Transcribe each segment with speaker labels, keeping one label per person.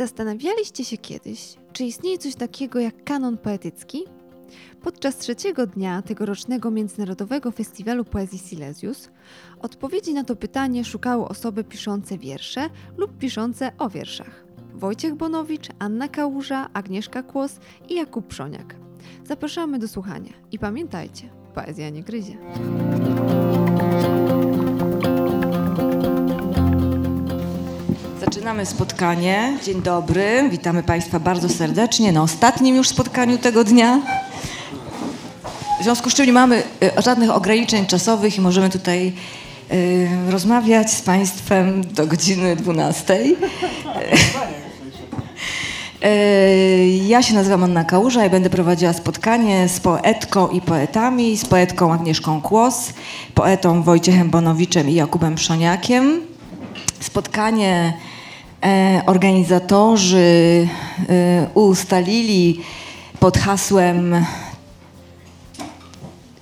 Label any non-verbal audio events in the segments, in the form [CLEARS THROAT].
Speaker 1: Zastanawialiście się kiedyś, czy istnieje coś takiego jak kanon poetycki? Podczas trzeciego dnia tegorocznego Międzynarodowego Festiwalu Poezji Silesius odpowiedzi na to pytanie szukały osoby piszące wiersze lub piszące o wierszach. Wojciech Bonowicz, Anna Kałuża, Agnieszka Kłos i Jakub Przoniak. Zapraszamy do słuchania i pamiętajcie, poezja nie gryzie.
Speaker 2: Zaczynamy spotkanie. Dzień dobry, witamy Państwa bardzo serdecznie na ostatnim już spotkaniu tego dnia. W związku z czym nie mamy y, żadnych ograniczeń czasowych i możemy tutaj y, rozmawiać z Państwem do godziny 12. Y, ja się nazywam Anna Kałuża i będę prowadziła spotkanie z poetką i poetami, z poetką Agnieszką Kłos, poetą Wojciechem Bonowiczem i Jakubem Przoniakiem. Spotkanie e, organizatorzy e, ustalili pod hasłem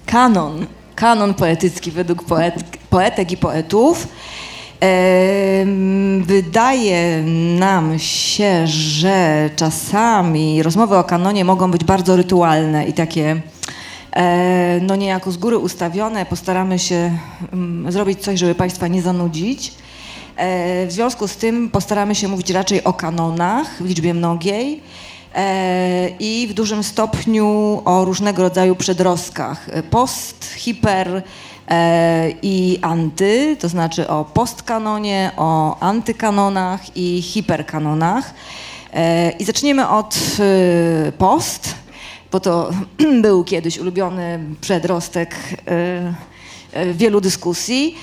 Speaker 2: kanon, kanon poetycki według poet, poetek i poetów. E, wydaje nam się, że czasami rozmowy o kanonie mogą być bardzo rytualne i takie e, no niejako z góry ustawione. Postaramy się mm, zrobić coś, żeby Państwa nie zanudzić. E, w związku z tym postaramy się mówić raczej o kanonach w liczbie mnogiej e, i w dużym stopniu o różnego rodzaju przedrostkach. Post, hiper e, i anty, to znaczy o postkanonie, o antykanonach i hiperkanonach. I zaczniemy od post, bo to [CLEARS THROAT] był kiedyś ulubiony przedrostek wielu dyskusji.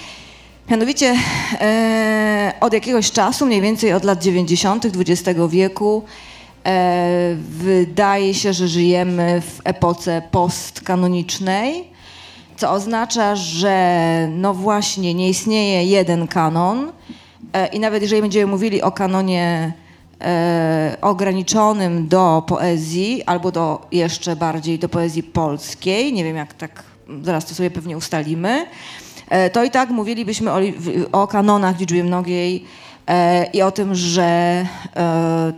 Speaker 2: Mianowicie e, od jakiegoś czasu, mniej więcej od lat 90. XX wieku, e, wydaje się, że żyjemy w epoce postkanonicznej, co oznacza, że no właśnie nie istnieje jeden kanon e, i nawet jeżeli będziemy mówili o kanonie e, ograniczonym do poezji albo do jeszcze bardziej do poezji polskiej, nie wiem jak tak, zaraz to sobie pewnie ustalimy, to i tak mówilibyśmy o, o kanonach liczbie mnogiej e, i o tym, że e,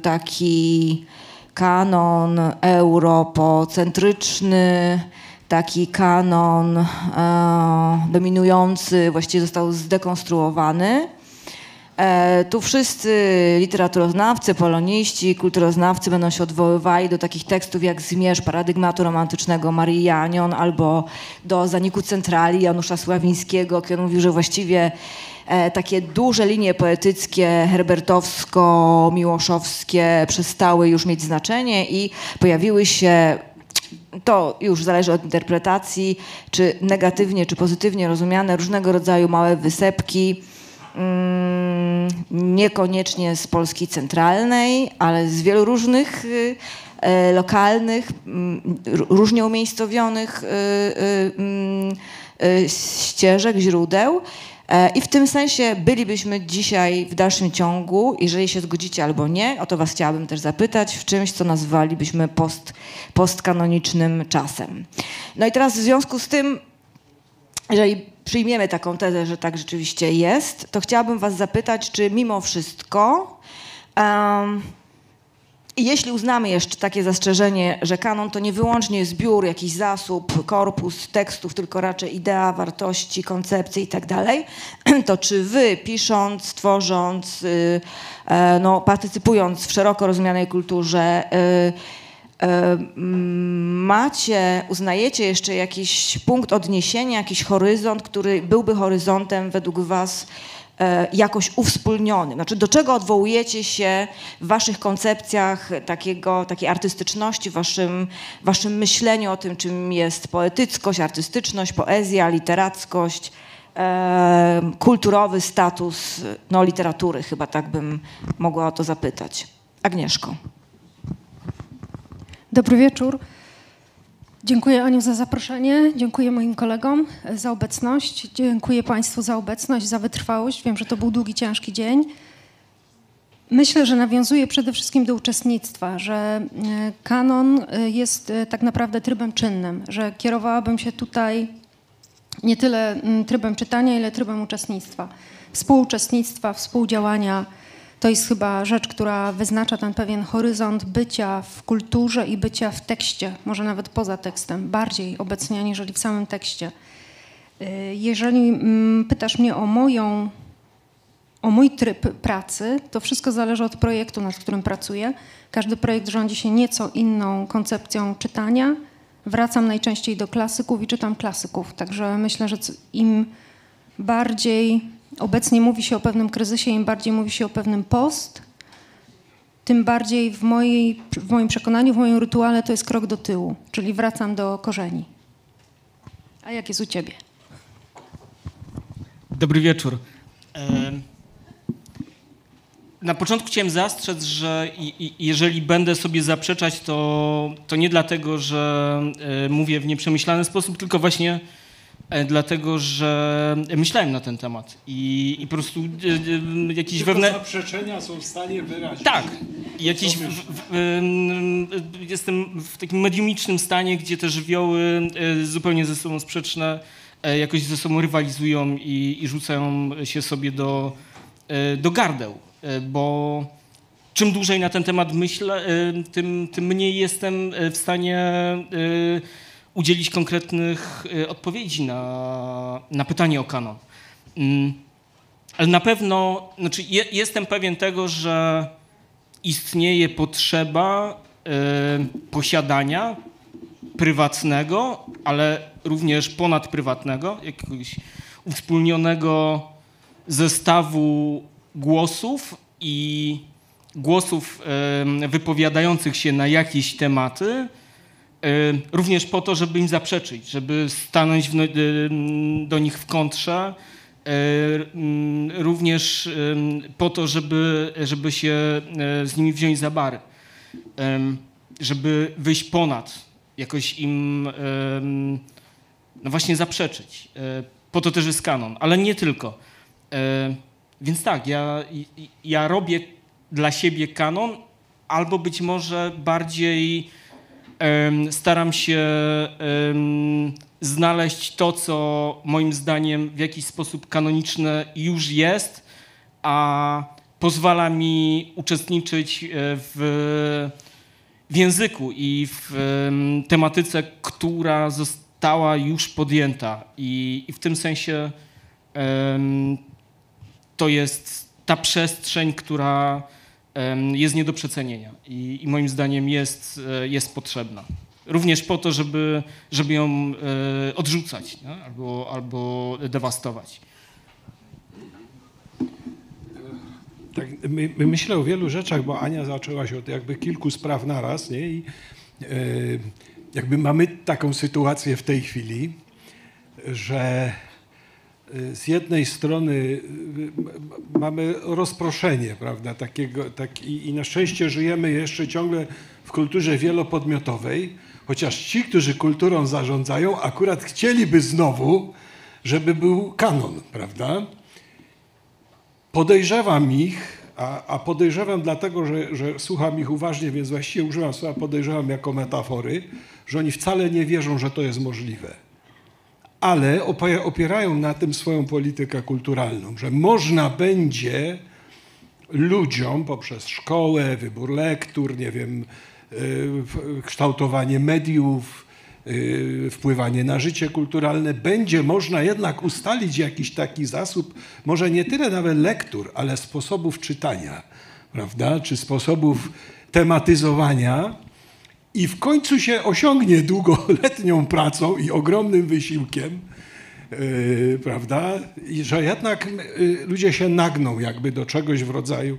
Speaker 2: taki kanon europocentryczny, taki kanon dominujący właściwie został zdekonstruowany. E, tu wszyscy literaturoznawcy, poloniści, kulturoznawcy będą się odwoływali do takich tekstów jak Zmierzch paradygmatu romantycznego Marii Janion albo do Zaniku Centrali Janusza Sławińskiego, który mówił, że właściwie e, takie duże linie poetyckie herbertowsko-miłoszowskie przestały już mieć znaczenie i pojawiły się to już zależy od interpretacji, czy negatywnie, czy pozytywnie rozumiane, różnego rodzaju małe wysepki, niekoniecznie z Polski centralnej, ale z wielu różnych y, e, lokalnych, mm, różnie umiejscowionych y, y, mm, ścieżek, źródeł. E, I w tym sensie bylibyśmy dzisiaj w dalszym ciągu, jeżeli się zgodzicie albo nie, o to was chciałabym też zapytać, w czymś, co nazwalibyśmy post, postkanonicznym czasem. No i teraz w związku z tym, jeżeli przyjmiemy taką tezę, że tak rzeczywiście jest, to chciałabym Was zapytać, czy mimo wszystko, um, jeśli uznamy jeszcze takie zastrzeżenie, że kanon to nie wyłącznie zbiór, jakiś zasób, korpus tekstów, tylko raczej idea, wartości, koncepcje i tak [CLEARS THROAT] to czy Wy pisząc, tworząc, yy, yy, no, partycypując w szeroko rozumianej kulturze, E, macie, uznajecie jeszcze jakiś punkt odniesienia, jakiś horyzont, który byłby horyzontem według Was e, jakoś uwspólniony? Znaczy, do czego odwołujecie się w Waszych koncepcjach takiego, takiej artystyczności, waszym, waszym myśleniu o tym, czym jest poetyckość, artystyczność, poezja, literackość, e, kulturowy status no, literatury, chyba tak bym mogła o to zapytać. Agnieszko.
Speaker 3: Dobry wieczór. Dziękuję Aniu za zaproszenie, dziękuję moim kolegom za obecność, dziękuję Państwu za obecność, za wytrwałość. Wiem, że to był długi, ciężki dzień. Myślę, że nawiązuje przede wszystkim do uczestnictwa, że e, kanon e, jest e, tak naprawdę trybem czynnym, że kierowałabym się tutaj nie tyle trybem czytania, ile trybem uczestnictwa, współuczestnictwa, współdziałania to jest chyba rzecz, która wyznacza ten pewien horyzont bycia w kulturze i bycia w tekście, może nawet poza tekstem, bardziej obecnie aniżeli w samym tekście. Y, Jeżeli mm, pytasz mnie o moją, o mój tryb pracy, to wszystko zależy od projektu, nad którym pracuję. Każdy projekt rządzi się nieco inną koncepcją czytania. Wracam najczęściej do klasyków i czytam klasyków, także myślę, że im bardziej obecnie mówi się o pewnym kryzysie, im bardziej mówi się o pewnym post, tym bardziej w, mojej, w moim przekonaniu, w moim rytuale to jest krok do tyłu, czyli wracam do korzeni. A jak jest u ciebie?
Speaker 4: Dobry wieczór. Em, Na początku chciałem zastrzec, że jeżeli będę sobie zaprzeczać, to, to nie dlatego, że e, mówię w nieprzemyślany sposób, tylko właśnie e, dlatego, że myślałem na ten temat i, i po prostu e, e, jakiś
Speaker 5: Tylko
Speaker 4: wewnętrzny...
Speaker 5: zaprzeczenia są w stanie wyrazić.
Speaker 4: Tak. Jakiś w, w, w, ym, jestem w takim mediumicznym stanie, gdzie te żywioły zupełnie ze sobą sprzeczne e, jakoś ze sobą rywalizują i, i rzucają się sobie do, e, do gardeł, E, bo czym dłużej na ten temat myślę, e, tym, tym mniej jestem e, w stanie e, udzielić konkretnych e, odpowiedzi na, na pytanie o kanon. Mm. Ale na pewno, znaczy je, jestem pewien tego, że istnieje potrzeba e, posiadania prywatnego, ale również ponadprywatnego, jakiegoś uwspólnionego zestawu głosów i głosów e, wypowiadających się na jakieś tematy, również po to, żeby im zaprzeczyć, żeby stanąć w, no- e, do nich w kontrze, mm, również po to, żeby, żeby się z nimi wziąć za bary, żeby wyjść ponad, jakoś im no właśnie zaprzeczyć. Po to też jest kanon, ale nie tylko. Więc tak, ja, ja robię dla siebie kanon, albo być może bardziej staram się znaleźć to, co moim zdaniem w jakiś sposób kanoniczne już jest, a pozwala mi uczestniczyć e, w, w języku i w em, tematyce, która została już podjęta. I, i w tym sensie to jest ta przestrzeń, która jest nie do przecenienia i, i moim zdaniem jest, e, jest potrzebna. Również po to, żeby, żeby ją e, odrzucać nie? Albo, albo dewastować.
Speaker 5: Tak, my, my myślę o wielu rzeczach, bo Ania zaczęła się od jakby kilku spraw naraz, nie? I e, jakby mamy taką sytuację w tej chwili, że z jednej strony y, m- mamy rozproszenie, prawda, takiego, tak, i, i na szczęście żyjemy jeszcze ciągle w kulturze wielopodmiotowej, chociaż ci, którzy kulturą zarządzają, akurat chcieliby znowu, żeby był kanon, prawda? Podejrzewam ich, a, a podejrzewam dlatego, że, że słucham ich uważnie, więc właściwie używam słowa podejrzewam jako metafory, że oni wcale nie wierzą, że to jest możliwe. Ale opierają na tym swoją politykę kulturalną, że można będzie ludziom poprzez szkołę, wybór lektur, nie wiem, y, kształtowanie mediów, y, wpływanie na życie kulturalne, będzie można jednak ustalić jakiś taki zasób, może nie tyle nawet lektur, ale sposobów czytania, prawda, czy sposobów tematyzowania i w końcu się osiągnie długoletnią pracą i ogromnym wysiłkiem, yy, prawda? I że jednak yy, ludzie się nagną jakby do czegoś w rodzaju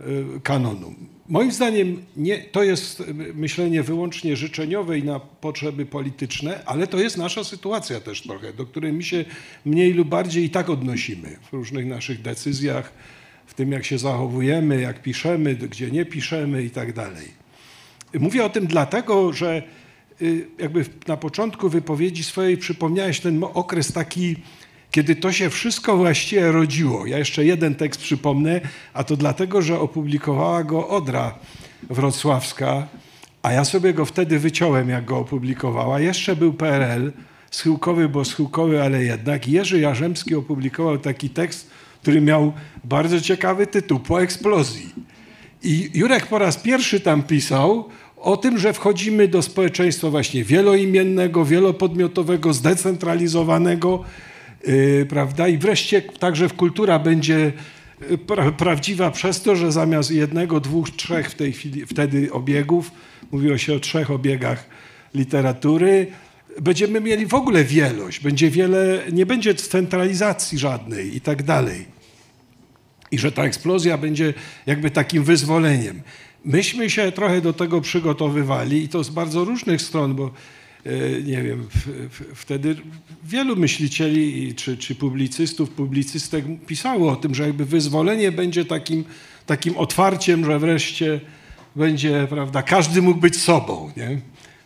Speaker 5: yy, kanonu. Moim zdaniem nie, to jest myślenie wyłącznie życzeniowe i na potrzeby polityczne, ale to jest nasza sytuacja też trochę, do której my się mniej lub bardziej i tak odnosimy w różnych naszych decyzjach, w tym jak się zachowujemy, jak piszemy, gdzie nie piszemy i tak dalej. Mówię o tym dlatego, że y, jakby na początku wypowiedzi swojej przypomniałeś ten okres taki, kiedy to się wszystko właściwie rodziło. Ja jeszcze jeden tekst przypomnę, a to dlatego, że opublikowała go Odra Wrocławska, a ja sobie go wtedy wyciąłem, jak go opublikowała. Jeszcze był PRL, schyłkowy, bo schyłkowy, ale jednak. Jerzy Jarzemski opublikował taki tekst, który miał bardzo ciekawy tytuł Po eksplozji. I Jurek po raz pierwszy tam pisał o tym, że wchodzimy do społeczeństwa właśnie wieloimiennego, wielopodmiotowego, zdecentralizowanego, yy, prawda? I wreszcie także w kultura będzie y, pra, prawdziwa przez to, że zamiast jednego, dwóch, trzech w tej chwili, wtedy obiegów, mówiło się o trzech obiegach literatury, będziemy mieli w ogóle wielość, będzie wiele, nie będzie centralizacji żadnej i tak dalej. I że ta eksplozja będzie jakby takim wyzwoleniem. Myśmy się trochę do tego przygotowywali i to z bardzo różnych stron, bo e, nie wiem, wtedy wielu myślicieli czy, czy publicystów, publicystek pisało o tym, że jakby wyzwolenie będzie takim, takim otwarciem, że wreszcie będzie, prawda, każdy mógł być sobą, nie?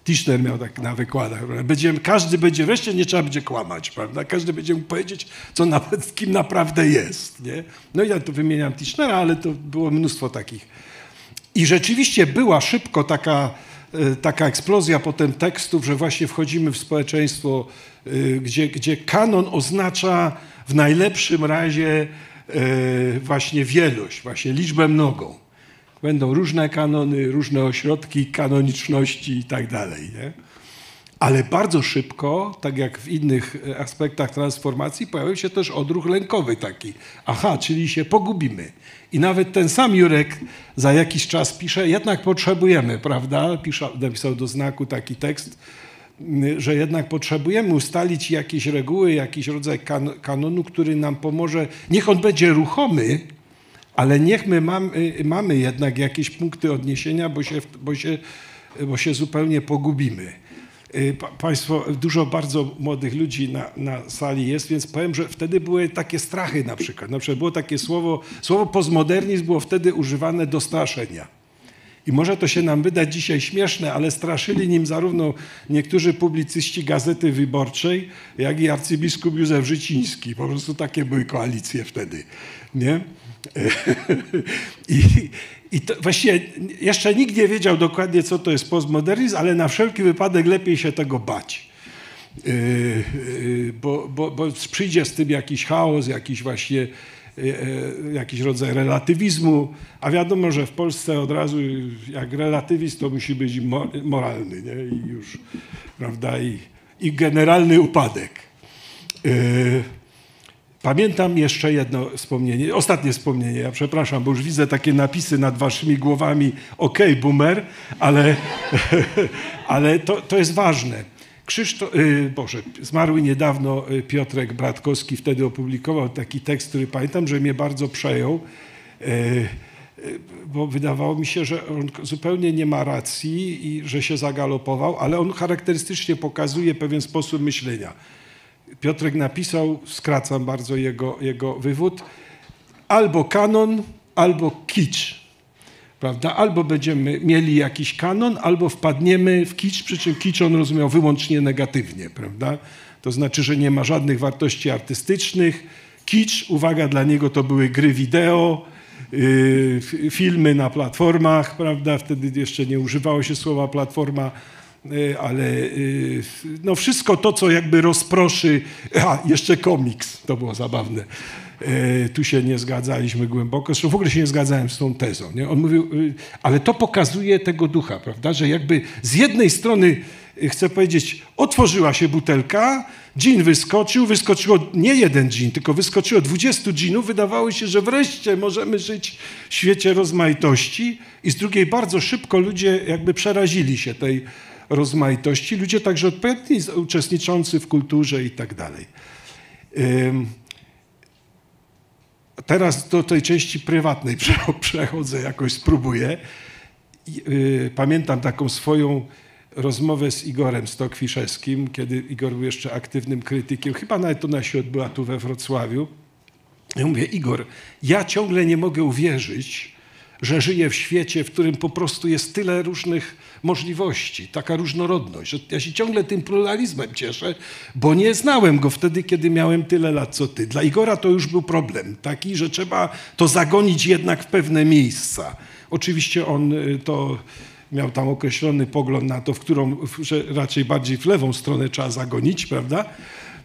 Speaker 5: Tischner miał tak na wykładach. Będziemy, każdy będzie, wreszcie nie trzeba będzie kłamać, prawda? Każdy będzie mógł powiedzieć, co nawet, kim naprawdę jest. Nie? No i ja tu wymieniam Tischnera, ale to było mnóstwo takich. I rzeczywiście była szybko taka, e, taka eksplozja potem tekstów, że właśnie wchodzimy w społeczeństwo, e, gdzie, gdzie kanon oznacza w najlepszym razie e, właśnie wielość, właśnie liczbę mnogą. Będą różne kanony, różne ośrodki kanoniczności i tak dalej. Nie? Ale bardzo szybko, tak jak w innych aspektach transformacji, pojawił się też odruch lękowy taki. Aha, czyli się pogubimy. I nawet ten sam Jurek za jakiś czas pisze, jednak potrzebujemy, prawda? Pisze, napisał do znaku taki tekst, że jednak potrzebujemy ustalić jakieś reguły, jakiś rodzaj kan kanonu, który nam pomoże. Niech on będzie ruchomy, ale niech my mamy, mamy jednak jakieś punkty odniesienia, bo się, bo się, bo się zupełnie pogubimy. Państwo, dużo bardzo młodych ludzi na, na, sali jest, więc powiem, że wtedy były takie strachy na przykład. Na przykład było takie słowo, słowo postmodernizm było wtedy używane do straszenia. I może to się nam wydać dzisiaj śmieszne, ale straszyli nim zarówno niektórzy publicyści Gazety Wyborczej, jak i arcybiskup Józef Życiński. Po prostu takie były koalicje wtedy. Nie? [LAUGHS] I, i to właściwie jeszcze nikt nie wiedział dokładnie, co to jest postmodernizm, ale na wszelki wypadek lepiej się tego bać. Yy, yy, bo, bo, bo przyjdzie z tym jakiś chaos, jakiś właśnie yy, jakiś rodzaj relatywizmu, a wiadomo, że w Polsce od razu jak relatywizm to musi być moralny nie? i już, prawda, i, i generalny upadek. Yy, Pamiętam jeszcze jedno wspomnienie, ostatnie wspomnienie, ja przepraszam, bo już widzę takie napisy nad waszymi głowami, ok, boomer, ale, [LAUGHS] ale to, to jest ważne. Krzysztof, yy, Boże, zmarły niedawno Piotrek Bratkowski wtedy opublikował taki tekst, który pamiętam, że mnie bardzo przejął, yy, bo wydawało mi się, że on zupełnie nie ma racji i że się zagalopował, ale on charakterystycznie pokazuje pewien sposób myślenia Piotrek napisał, skracam bardzo jego, jego wywód, albo kanon, albo kicz. Prawda? Albo będziemy mieli jakiś kanon, albo wpadniemy w kicz, przy czym kicz on rozumiał wyłącznie negatywnie. Prawda? To znaczy, że nie ma żadnych wartości artystycznych. Kicz, uwaga, dla niego to były gry wideo, yy, filmy na platformach, prawda? Wtedy jeszcze nie używało się słowa platforma ale y, no wszystko to, co jakby rozproszy, a jeszcze komiks, to było zabawne. Y, tu się nie zgadzaliśmy głęboko, zresztą w ogóle się nie zgadzałem z tą tezą. Nie? On mówił, ale to pokazuje tego ducha, prawda, że jakby z jednej strony, chcę powiedzieć, otworzyła się butelka, dżin wyskoczył, wyskoczyło nie jeden dżin, tylko wyskoczyło 20 dżinów, wydawało się, że wreszcie możemy żyć w świecie rozmaitości i z drugiej bardzo szybko ludzie jakby przerazili się tej rozmaitości, ludzie także odpowiedni, uczestniczący w kulturze i tak dalej. Teraz do tej części prywatnej [LAUGHS] przechodzę, jakoś spróbuję. Y, pamiętam taką swoją rozmowę z Igorem Stokwiszewskim, kiedy Igor był jeszcze aktywnym krytykiem. Chyba nawet ona się odbyła tu we Wrocławiu. Ja mówię, Igor, ja ciągle nie mogę uwierzyć, że żyję w świecie, w którym po prostu jest tyle różnych możliwości, taka różnorodność. Ja się ciągle tym pluralizmem cieszę, bo nie znałem go wtedy, kiedy miałem tyle lat co ty. Dla Igora to już był problem taki, że trzeba to zagonić jednak w pewne miejsca. Oczywiście on y, to miał tam określony pogląd na to, w którą, że raczej bardziej w lewą stronę trzeba zagonić, prawda?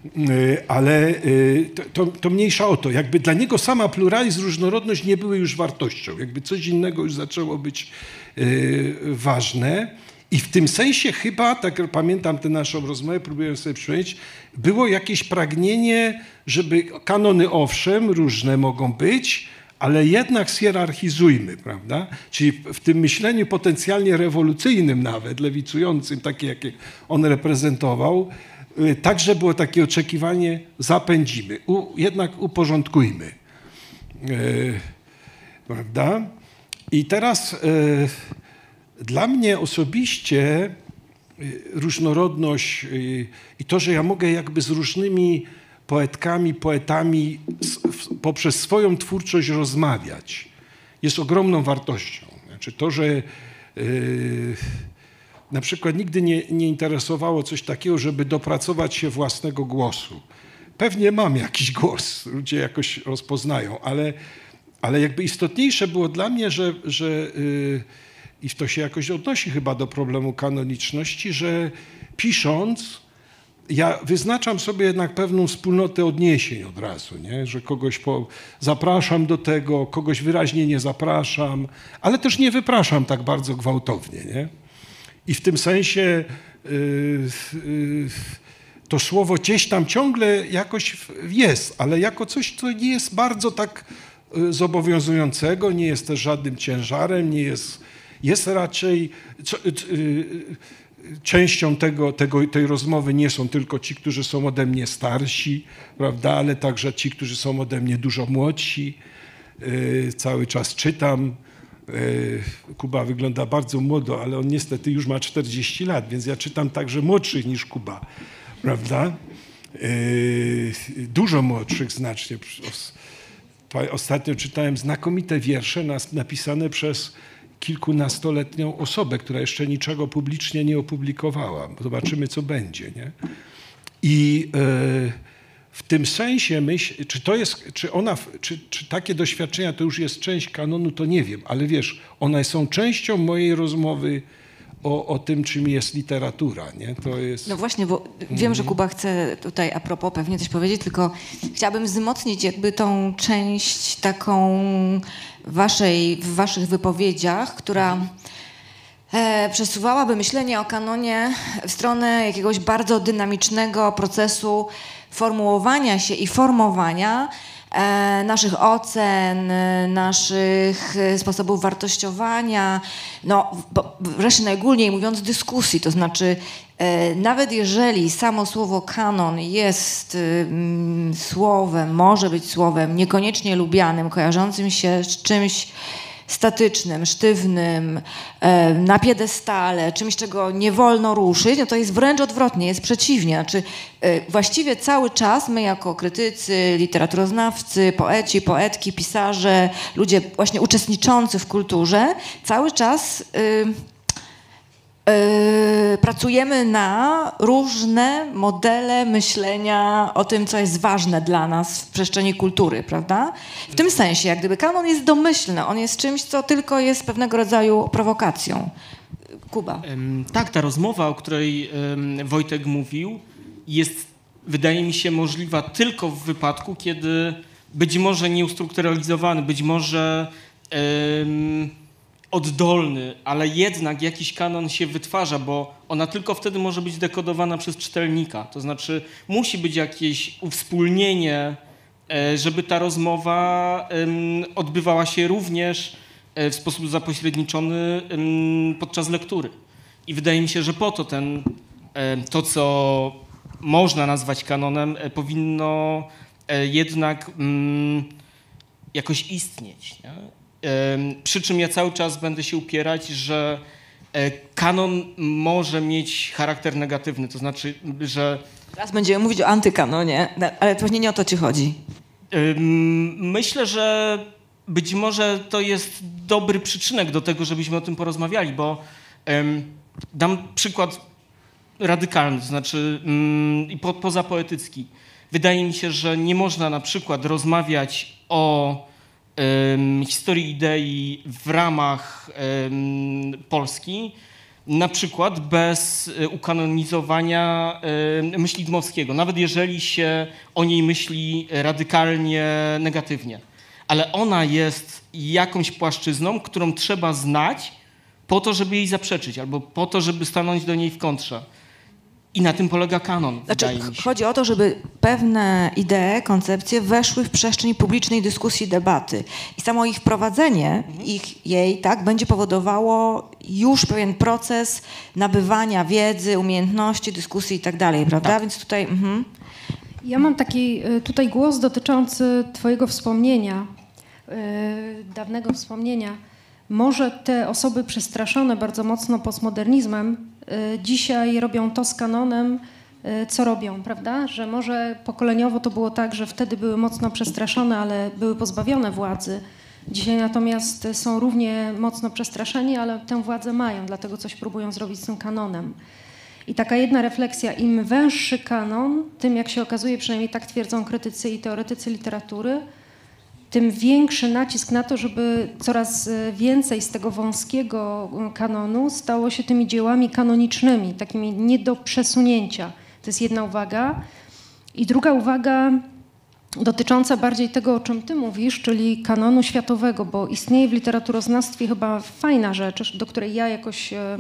Speaker 5: Y, Ale y, to, to, to mniejsza o to. Jakby dla niego sama pluralizm, różnorodność nie były już wartością. Jakby coś innego już zaczęło być y, ważne. I w tym sensie chyba, tak pamiętam tę naszą rozmowę, próbuję sobie przypomnieć, było jakieś pragnienie, żeby kanony owszem, różne mogą być, ale jednak zhierarchizujmy, prawda? Czyli w tym myśleniu potencjalnie rewolucyjnym nawet, lewicującym, takie jakie on reprezentował, także było takie oczekiwanie, zapędzimy, u, jednak uporządkujmy. Y, prawda? I teraz y, dla mnie osobiście y, różnorodność y, i to, że ja mogę jakby z różnymi poetkami, poetami w- poprzez swoją twórczość rozmawiać, jest ogromną wartością. Znaczy to, że y, na przykład nigdy nie, nie interesowało coś takiego, żeby dopracować się własnego głosu. Pewnie mam jakiś głos, ludzie jakoś rozpoznają, ale, ale jakby istotniejsze było dla mnie, że, że y, i to się jakoś odnosi chyba do problemu kanoniczności, że pisząc, ja wyznaczam sobie jednak pewną wspólnotę odniesień od razu, nie? że kogoś po, zapraszam do tego, kogoś wyraźnie nie zapraszam, ale też nie wypraszam tak bardzo gwałtownie. Nie? I w tym sensie y, y, to słowo gdzieś tam ciągle jakoś jest, ale jako coś, co nie jest bardzo tak y, zobowiązującego, nie jest też żadnym ciężarem, nie jest, jest raczej częścią tego, tego, tej rozmowy nie są tylko ci, którzy są ode mnie starsi, prawda, ale także ci, którzy są ode mnie dużo młodsi. Cały czas czytam. Y, Kuba wygląda bardzo młodo, ale on niestety już ma 40 lat, więc ja czytam także młodszych niż Kuba, prawda? Y, Dużo młodszych znacznie. Ostatnio czytałem znakomite wiersze napisane przez kilkunastoletnią osobę, która jeszcze niczego publicznie nie opublikowała. Zobaczymy, co będzie. Nie? I e, w tym sensie myśl, czy to jest, czy ona, czy, czy takie doświadczenia to już jest część kanonu, to nie wiem, ale wiesz, one są częścią mojej rozmowy o, o tym, czym jest literatura. Nie? To jest...
Speaker 2: No właśnie, bo wiem, że Kuba chce tutaj a propos pewnie coś powiedzieć, tylko chciałabym wzmocnić jakby tą część taką waszej, w waszych wypowiedziach, która przesuwałaby myślenie o kanonie w stronę jakiegoś bardzo dynamicznego procesu formułowania się i formowania e, naszych ocen, e, naszych e, sposobów wartościowania, no wreszcie najogólniej mówiąc dyskusji, to znaczy e, nawet jeżeli samo słowo kanon jest e, mm, słowem, może być słowem niekoniecznie lubianym, kojarzącym się z czymś statycznym, sztywnym, e, na piedestale, czymś, czego nie wolno ruszyć, no to jest wręcz odwrotnie, jest przeciwnie. Znaczy, e, właściwie cały czas my jako krytycy, literaturoznawcy, poeci, poetki, pisarze, ludzie właśnie uczestniczący w kulturze, cały czas y, y, pracujemy na różne modele myślenia o tym, co jest ważne dla nas w przestrzeni kultury, prawda? W tym sensie, jak gdyby kanon jest domyślny, on jest czymś, co tylko jest pewnego rodzaju prowokacją. Kuba.
Speaker 4: Tak, ta rozmowa, o której Wojtek mówił, jest, wydaje mi się, możliwa tylko w wypadku, kiedy być może nieustrukturalizowany, być może em, oddolny, ale jednak jakiś kanon się wytwarza, bo ona tylko wtedy może być dekodowana przez czytelnika. To znaczy musi być jakieś uwspólnienie, e, żeby ta rozmowa odbywała się również e, w sposób zapośredniczony podczas lektury. I wydaje mi się, że po to ten, e, to, co można nazwać kanonem, powinno jednak mm, jakoś istnieć. Nie? Przy czym ja cały czas będę się upierać, że e, kanon może mieć charakter negatywny, to znaczy, że
Speaker 2: Teraz będziemy mówić o antykanonie, ale pewnie nie o to ci chodzi.
Speaker 4: Myślę, że być może to jest dobry przyczynek do tego, żebyśmy o tym porozmawiali, bo dam przykład radykalny, to znaczy mm, i po, pozapoetycki. Wydaje mi się, że nie można na przykład rozmawiać o historii idei w ramach Polski Na przykład bez e, ukanonizowania myśli Dmowskiego, nawet jeżeli się o niej myśli radykalnie negatywnie. Ale ona jest jakąś płaszczyzną, którą trzeba znać po to, żeby jej zaprzeczyć, albo po to, żeby stanąć do niej w kontrze. I na tym polega kanon,
Speaker 2: Znaczy,
Speaker 4: wydaje mi się.
Speaker 2: chodzi o to, żeby pewne idee, koncepcje weszły w przestrzeń publicznej dyskusji, debaty. I samo ich wprowadzenie, ich, jej, tak, będzie powodowało już pewien proces nabywania wiedzy, umiejętności, dyskusji i tak dalej, prawda? Więc tutaj... Mhm.
Speaker 3: Ja mam taki y, tutaj głos dotyczący Twojego wspomnienia, y, dawnego wspomnienia. Może te osoby przestraszone bardzo mocno postmodernizmem y, dzisiaj robią to z kanonem, y, co robią, prawda? Że może pokoleniowo to było tak, że wtedy były mocno przestraszone, ale były pozbawione władzy. Dzisiaj natomiast są równie mocno przestraszeni, ale tę władzę mają, dlatego coś próbują zrobić z tym kanonem. I taka jedna refleksja, im węższy kanon, tym jak się okazuje, przynajmniej tak twierdzą krytycy i teoretycy literatury, tym większy nacisk na to, żeby coraz e, więcej z tego wąskiego kanonu stało się tymi dziełami kanonicznymi, takimi nie do przesunięcia. To jest jedna uwaga. I druga uwaga dotycząca bardziej tego, o czym ty mówisz, czyli kanonu światowego, bo istnieje w literaturoznawstwie chyba fajna rzecz, do której ja jakoś e,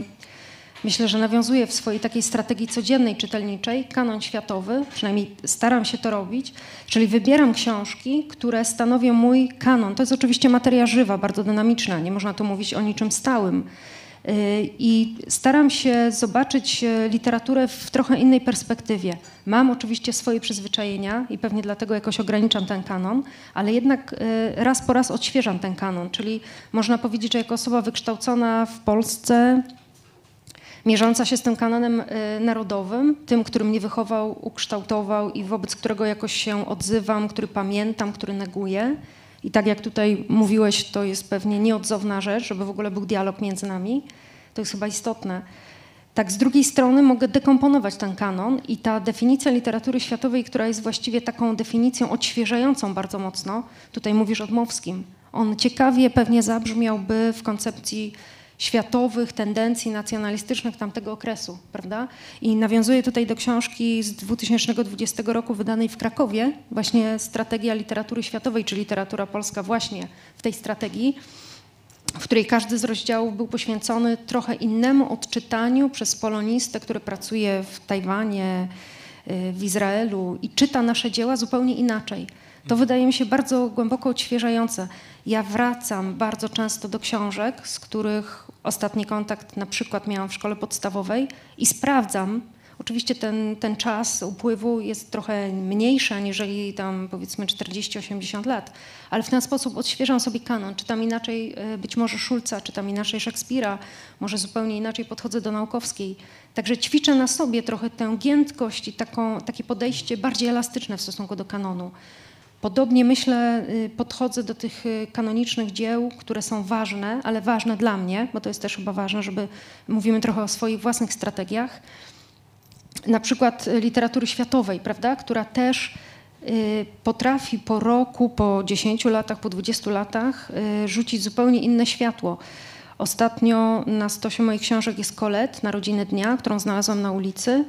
Speaker 3: myślę, że nawiązuję w swojej takiej strategii codziennej czytelniczej, kanon światowy, przynajmniej staram się to robić, czyli wybieram książki, które stanowią mój kanon. To jest oczywiście materia żywa, bardzo dynamiczna, nie można tu mówić o niczym stałym. Yy, I staram się zobaczyć e, literaturę w trochę innej perspektywie. Mam oczywiście swoje przyzwyczajenia i pewnie dlatego jakoś ograniczam ten kanon, ale jednak e, raz po raz odświeżam ten kanon. Czyli można powiedzieć, że jako osoba wykształcona w Polsce, mierząca się z tym kanonem y, narodowym, tym, który mnie wychował, ukształtował i wobec którego jakoś się odzywam, który pamiętam, który neguję. I tak jak tutaj mówiłeś, to jest pewnie nieodzowna rzecz, żeby w ogóle był dialog między nami. To jest chyba istotne. Tak, z drugiej strony mogę dekomponować ten kanon i ta definicja literatury światowej, która jest właściwie taką definicją odświeżającą bardzo mocno, tutaj mówisz o Dmowskim, on ciekawie pewnie zabrzmiałby w koncepcji światowych tendencji nacjonalistycznych tamtego okresu, prawda? I nawiązuję tutaj do książki z 2020 roku wydanej w Krakowie, właśnie Strategia Literatury Światowej, czy literatura polska właśnie w tej strategii, w której każdy z rozdziałów był poświęcony trochę innemu odczytaniu przez polonistę, który pracuje w Tajwanie, y, w Izraelu i czyta nasze dzieła zupełnie inaczej. To wydaje mi się bardzo głęboko odświeżające. Ja wracam bardzo często do książek, z których ostatni kontakt na przykład miałam w szkole podstawowej i sprawdzam. Oczywiście ten, ten czas upływu jest trochę mniejszy, aniżeli tam powiedzmy 40-80 lat, ale w ten sposób odświeżam sobie kanon. Czytam inaczej e, być może Szulca, czytam inaczej Szekspira, może zupełnie inaczej podchodzę do Naukowskiej. Także ćwiczę na sobie trochę tę giętkość i taką, takie podejście bardziej elastyczne w stosunku do kanonu. Podobnie myślę, y, podchodzę do tych y, kanonicznych dzieł, które są ważne, ale ważne dla mnie, bo to jest też chyba ważne, żeby mówimy trochę o swoich własnych strategiach. Na przykład literatury światowej, prawda, która też y, potrafi po roku, po 10 latach, po 20 latach rzucić zupełnie inne światło. Ostatnio na stosie moich książek jest Kolet, Narodziny Dnia, którą znalazłam na ulicy.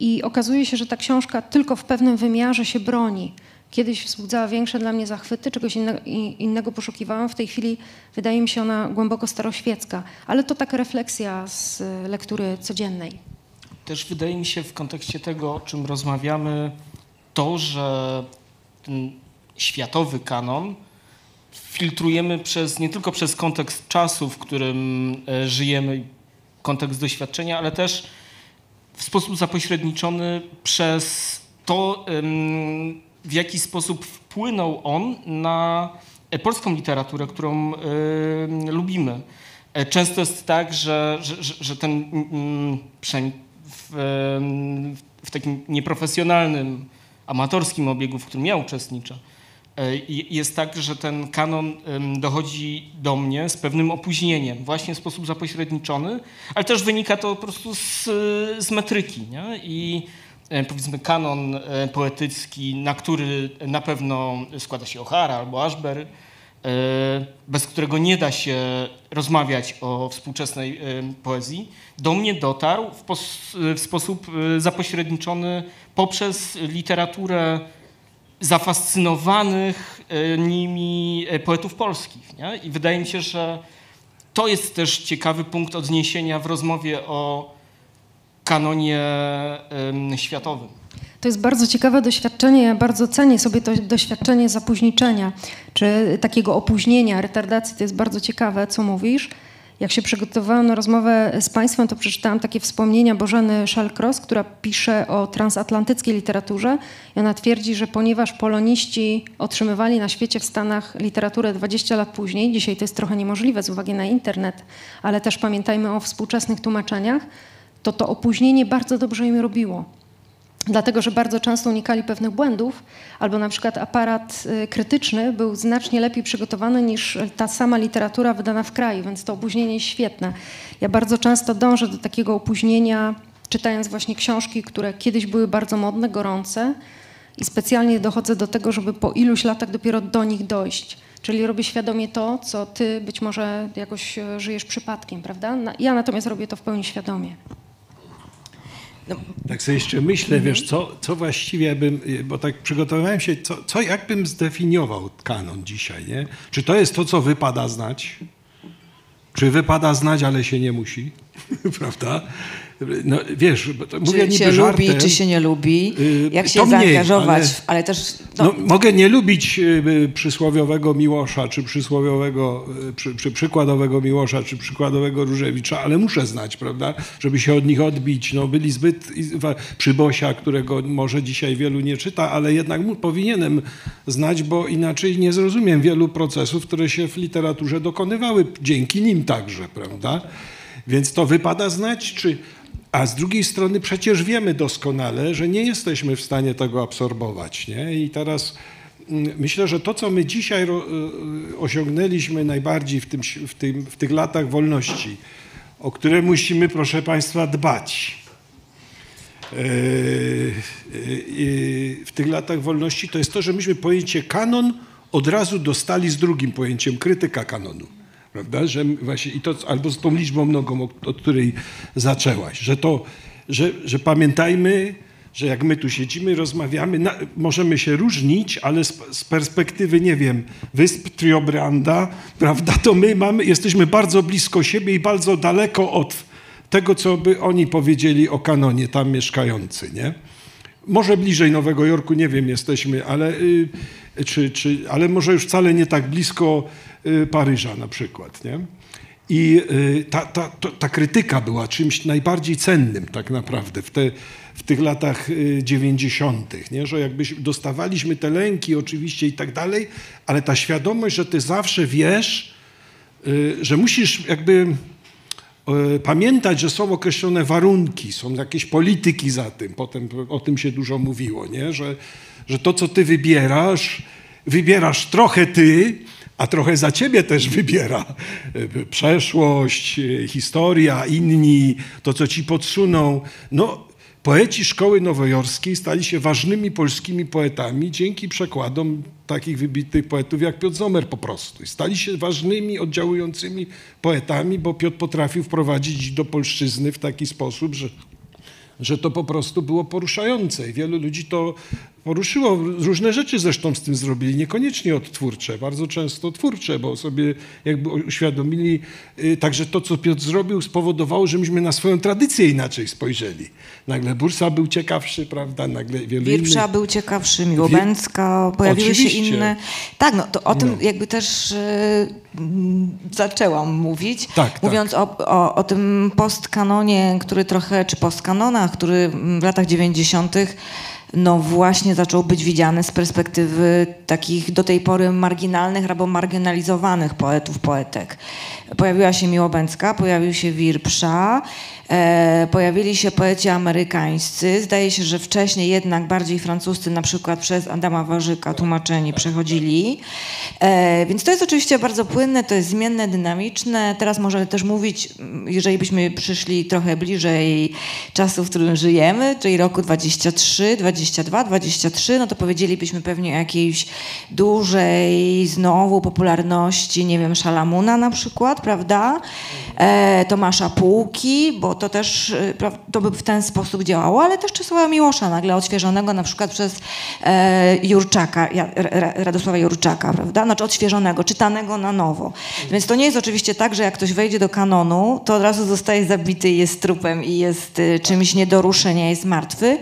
Speaker 3: I okazuje się, że ta książka tylko w pewnym wymiarze się broni kiedyś wzbudzała większe dla mnie zachwyty, czegoś inne, innego poszukiwałam. W tej chwili wydaje mi się ona głęboko staroświecka, ale to taka refleksja z lektury codziennej.
Speaker 4: Też wydaje mi się w kontekście tego, o czym rozmawiamy, to, że ten światowy kanon filtrujemy przez, nie tylko przez kontekst czasu, w którym e, żyjemy, kontekst doświadczenia, ale też w sposób zapośredniczony przez to, w jaki sposób wpłynął on na e, polską literaturę, którą y, lubimy. E, często jest tak, że, że, że ten, przynajmniej w, w takim nieprofesjonalnym, amatorskim obiegu, w którym ja uczestniczę, jest tak, że ten kanon dochodzi do mnie z pewnym opóźnieniem, właśnie w sposób zapośredniczony, ale też wynika to po prostu z, z metryki. Nie? I E, powiedzmy kanon e, poetycki, na który na pewno składa się O'Hara albo Ashbery, bez którego nie da się rozmawiać o współczesnej poezji, do mnie dotarł w, w sposób zapośredniczony poprzez literaturę zafascynowanych nimi poetów polskich. Nie? I wydaje mi się, że to jest też ciekawy punkt odniesienia w rozmowie o kanonie światowym.
Speaker 3: To jest bardzo ciekawe doświadczenie. Ja bardzo cenię sobie to doświadczenie zapóźniczenia, czy takiego opóźnienia, retardacji. To jest bardzo ciekawe, co mówisz. Jak się przygotowałam na rozmowę z Państwem, to przeczytałam takie wspomnienia Bożeny Shellcross, która pisze o transatlantyckiej literaturze. I ona twierdzi, że ponieważ poloniści otrzymywali na świecie w Stanach literaturę 20 lat później, dzisiaj to jest trochę niemożliwe z uwagi na internet, ale też pamiętajmy o współczesnych tłumaczeniach, to to opóźnienie bardzo dobrze im robiło. Dlatego, że bardzo często unikali pewnych błędów, albo na przykład aparat y, krytyczny był znacznie lepiej przygotowany niż ta sama literatura wydana w kraju, więc to opóźnienie jest świetne. Ja bardzo często dążę do takiego opóźnienia, czytając właśnie książki, które kiedyś były bardzo modne, gorące i specjalnie dochodzę do tego, żeby po iluś latach dopiero do nich dojść. Czyli robię świadomie to, co ty być może jakoś e, żyjesz przypadkiem, prawda? Ja natomiast robię to w pełni świadomie.
Speaker 5: No. Tak sobie jeszcze myślę, mhm. wiesz, co, co właściwie bym, bo tak przygotowywałem się, co, co jakbym zdefiniował kanon dzisiaj, nie? Czy to jest to, co wypada znać? Czy wypada znać, ale się nie musi? [LAUGHS] Prawda? No, wiesz,
Speaker 2: to mówię czy niby się żartem, lubi, czy się nie lubi, y, jak się zaangażować, ale, ale też...
Speaker 5: No. No, mogę nie lubić y, przysłowiowego Miłosza, czy przysłowiowego, y, przy, czy przykładowego Miłosza, czy przykładowego Różewicza, ale muszę znać, prawda, żeby się od nich odbić. No, byli zbyt przybosia, którego może dzisiaj wielu nie czyta, ale jednak powinienem znać, bo inaczej nie zrozumiem wielu procesów, które się w literaturze dokonywały, dzięki nim także, prawda. Więc to wypada znać, czy a z drugiej strony przecież wiemy doskonale, że nie jesteśmy w stanie tego absorbować. Nie? I teraz mm, myślę, że to, co my dzisiaj y, y, osiągnęliśmy najbardziej w, tym, w, tym, w tych latach wolności, o które musimy, proszę Państwa, dbać. Y, w tych latach wolności to jest to, że myśmy pojęcie kanon od razu dostali z drugim pojęciem krytyka kanonu prawda? Że właśnie, i to, albo z tą liczbą mnogą, od, od której zaczęłaś, że to, że, że pamiętajmy, że jak my tu siedzimy, rozmawiamy, na, możemy się różnić, ale z, z, perspektywy, nie wiem, wysp Triobranda, prawda, to my mamy, jesteśmy bardzo blisko siebie i bardzo daleko od tego, co by oni powiedzieli o kanonie tam mieszkający, nie? Może bliżej Nowego Jorku, nie wiem, jesteśmy, ale, y, czy, czy, ale może już wcale nie tak blisko Y, Paryża na przykład. Nie? I y, ta, ta, ta krytyka była czymś najbardziej cennym tak naprawdę w, te, w tych latach 90., y, nie? że jakby dostawaliśmy te lęki oczywiście i tak dalej, ale ta świadomość, że ty zawsze wiesz, że musisz jakby pamiętać, że są określone warunki, są jakieś polityki za tym, potem o tym się dużo mówiło, nie? Że, że to, co ty wybierasz, wybierasz trochę ty, a trochę za ciebie też wybiera przeszłość, historia, inni, to co ci podsuną. No, poeci szkoły nowojorskiej stali się ważnymi polskimi poetami dzięki przekładom takich wybitnych poetów jak Piotr Zomer po prostu. Stali się ważnymi, oddziałującymi poetami, bo Piotr potrafił wprowadzić do polszczyzny w taki sposób, że że to po prostu było poruszające i wielu ludzi to poruszyło. Różne rzeczy zresztą z tym zrobili, niekoniecznie odtwórcze, bardzo często twórcze, bo sobie jakby uświadomili, y, także to, co Piotr zrobił, spowodowało, że myśmy na swoją tradycję inaczej spojrzeli. Nagle Bursa był ciekawszy, prawda, nagle wielu
Speaker 2: Wiersza
Speaker 5: innych...
Speaker 2: był ciekawszy, Miłobęcka, pojawiły Oczywiście. się inne... Tak, no to o tym no. jakby też y, zaczęłam mówić, tak, tak. mówiąc tak. O, o, o tym postkanonie, który trochę, czy postkanonach, który w latach dziewięćdziesiątych no właśnie zaczął być widziany z perspektywy takich do tej pory marginalnych albo marginalizowanych poetów, poetek. Pojawiła się Miłobęcka, pojawił się Wirpsza, pojawili się poeci amerykańscy. Zdaje się, że wcześniej jednak bardziej francuscy, na przykład przez Adama Warzyka tłumaczeni, przechodzili. E, więc to jest oczywiście bardzo płynne, to jest zmienne, dynamiczne. Teraz możemy też mówić, jeżeli byśmy przyszli trochę bliżej czasu, w którym żyjemy, czyli roku 23, 24, 22, 23, no to powiedzielibyśmy pewnie o jakiejś dużej znowu popularności, nie wiem, Szalamuna na przykład, prawda? E, Tomasza Półki, bo to też pra- to by w ten sposób działało, ale też Czesława Miłosza, nagle odświeżonego na przykład przez e, Jurczaka, Radosława Jurczaka, prawda? Znaczy odświeżonego, czytanego na nowo. Więc to nie jest oczywiście tak, że jak ktoś wejdzie do kanonu, to od razu zostaje zabity i jest trupem i jest y, czymś nie do ruszenia, jest martwy.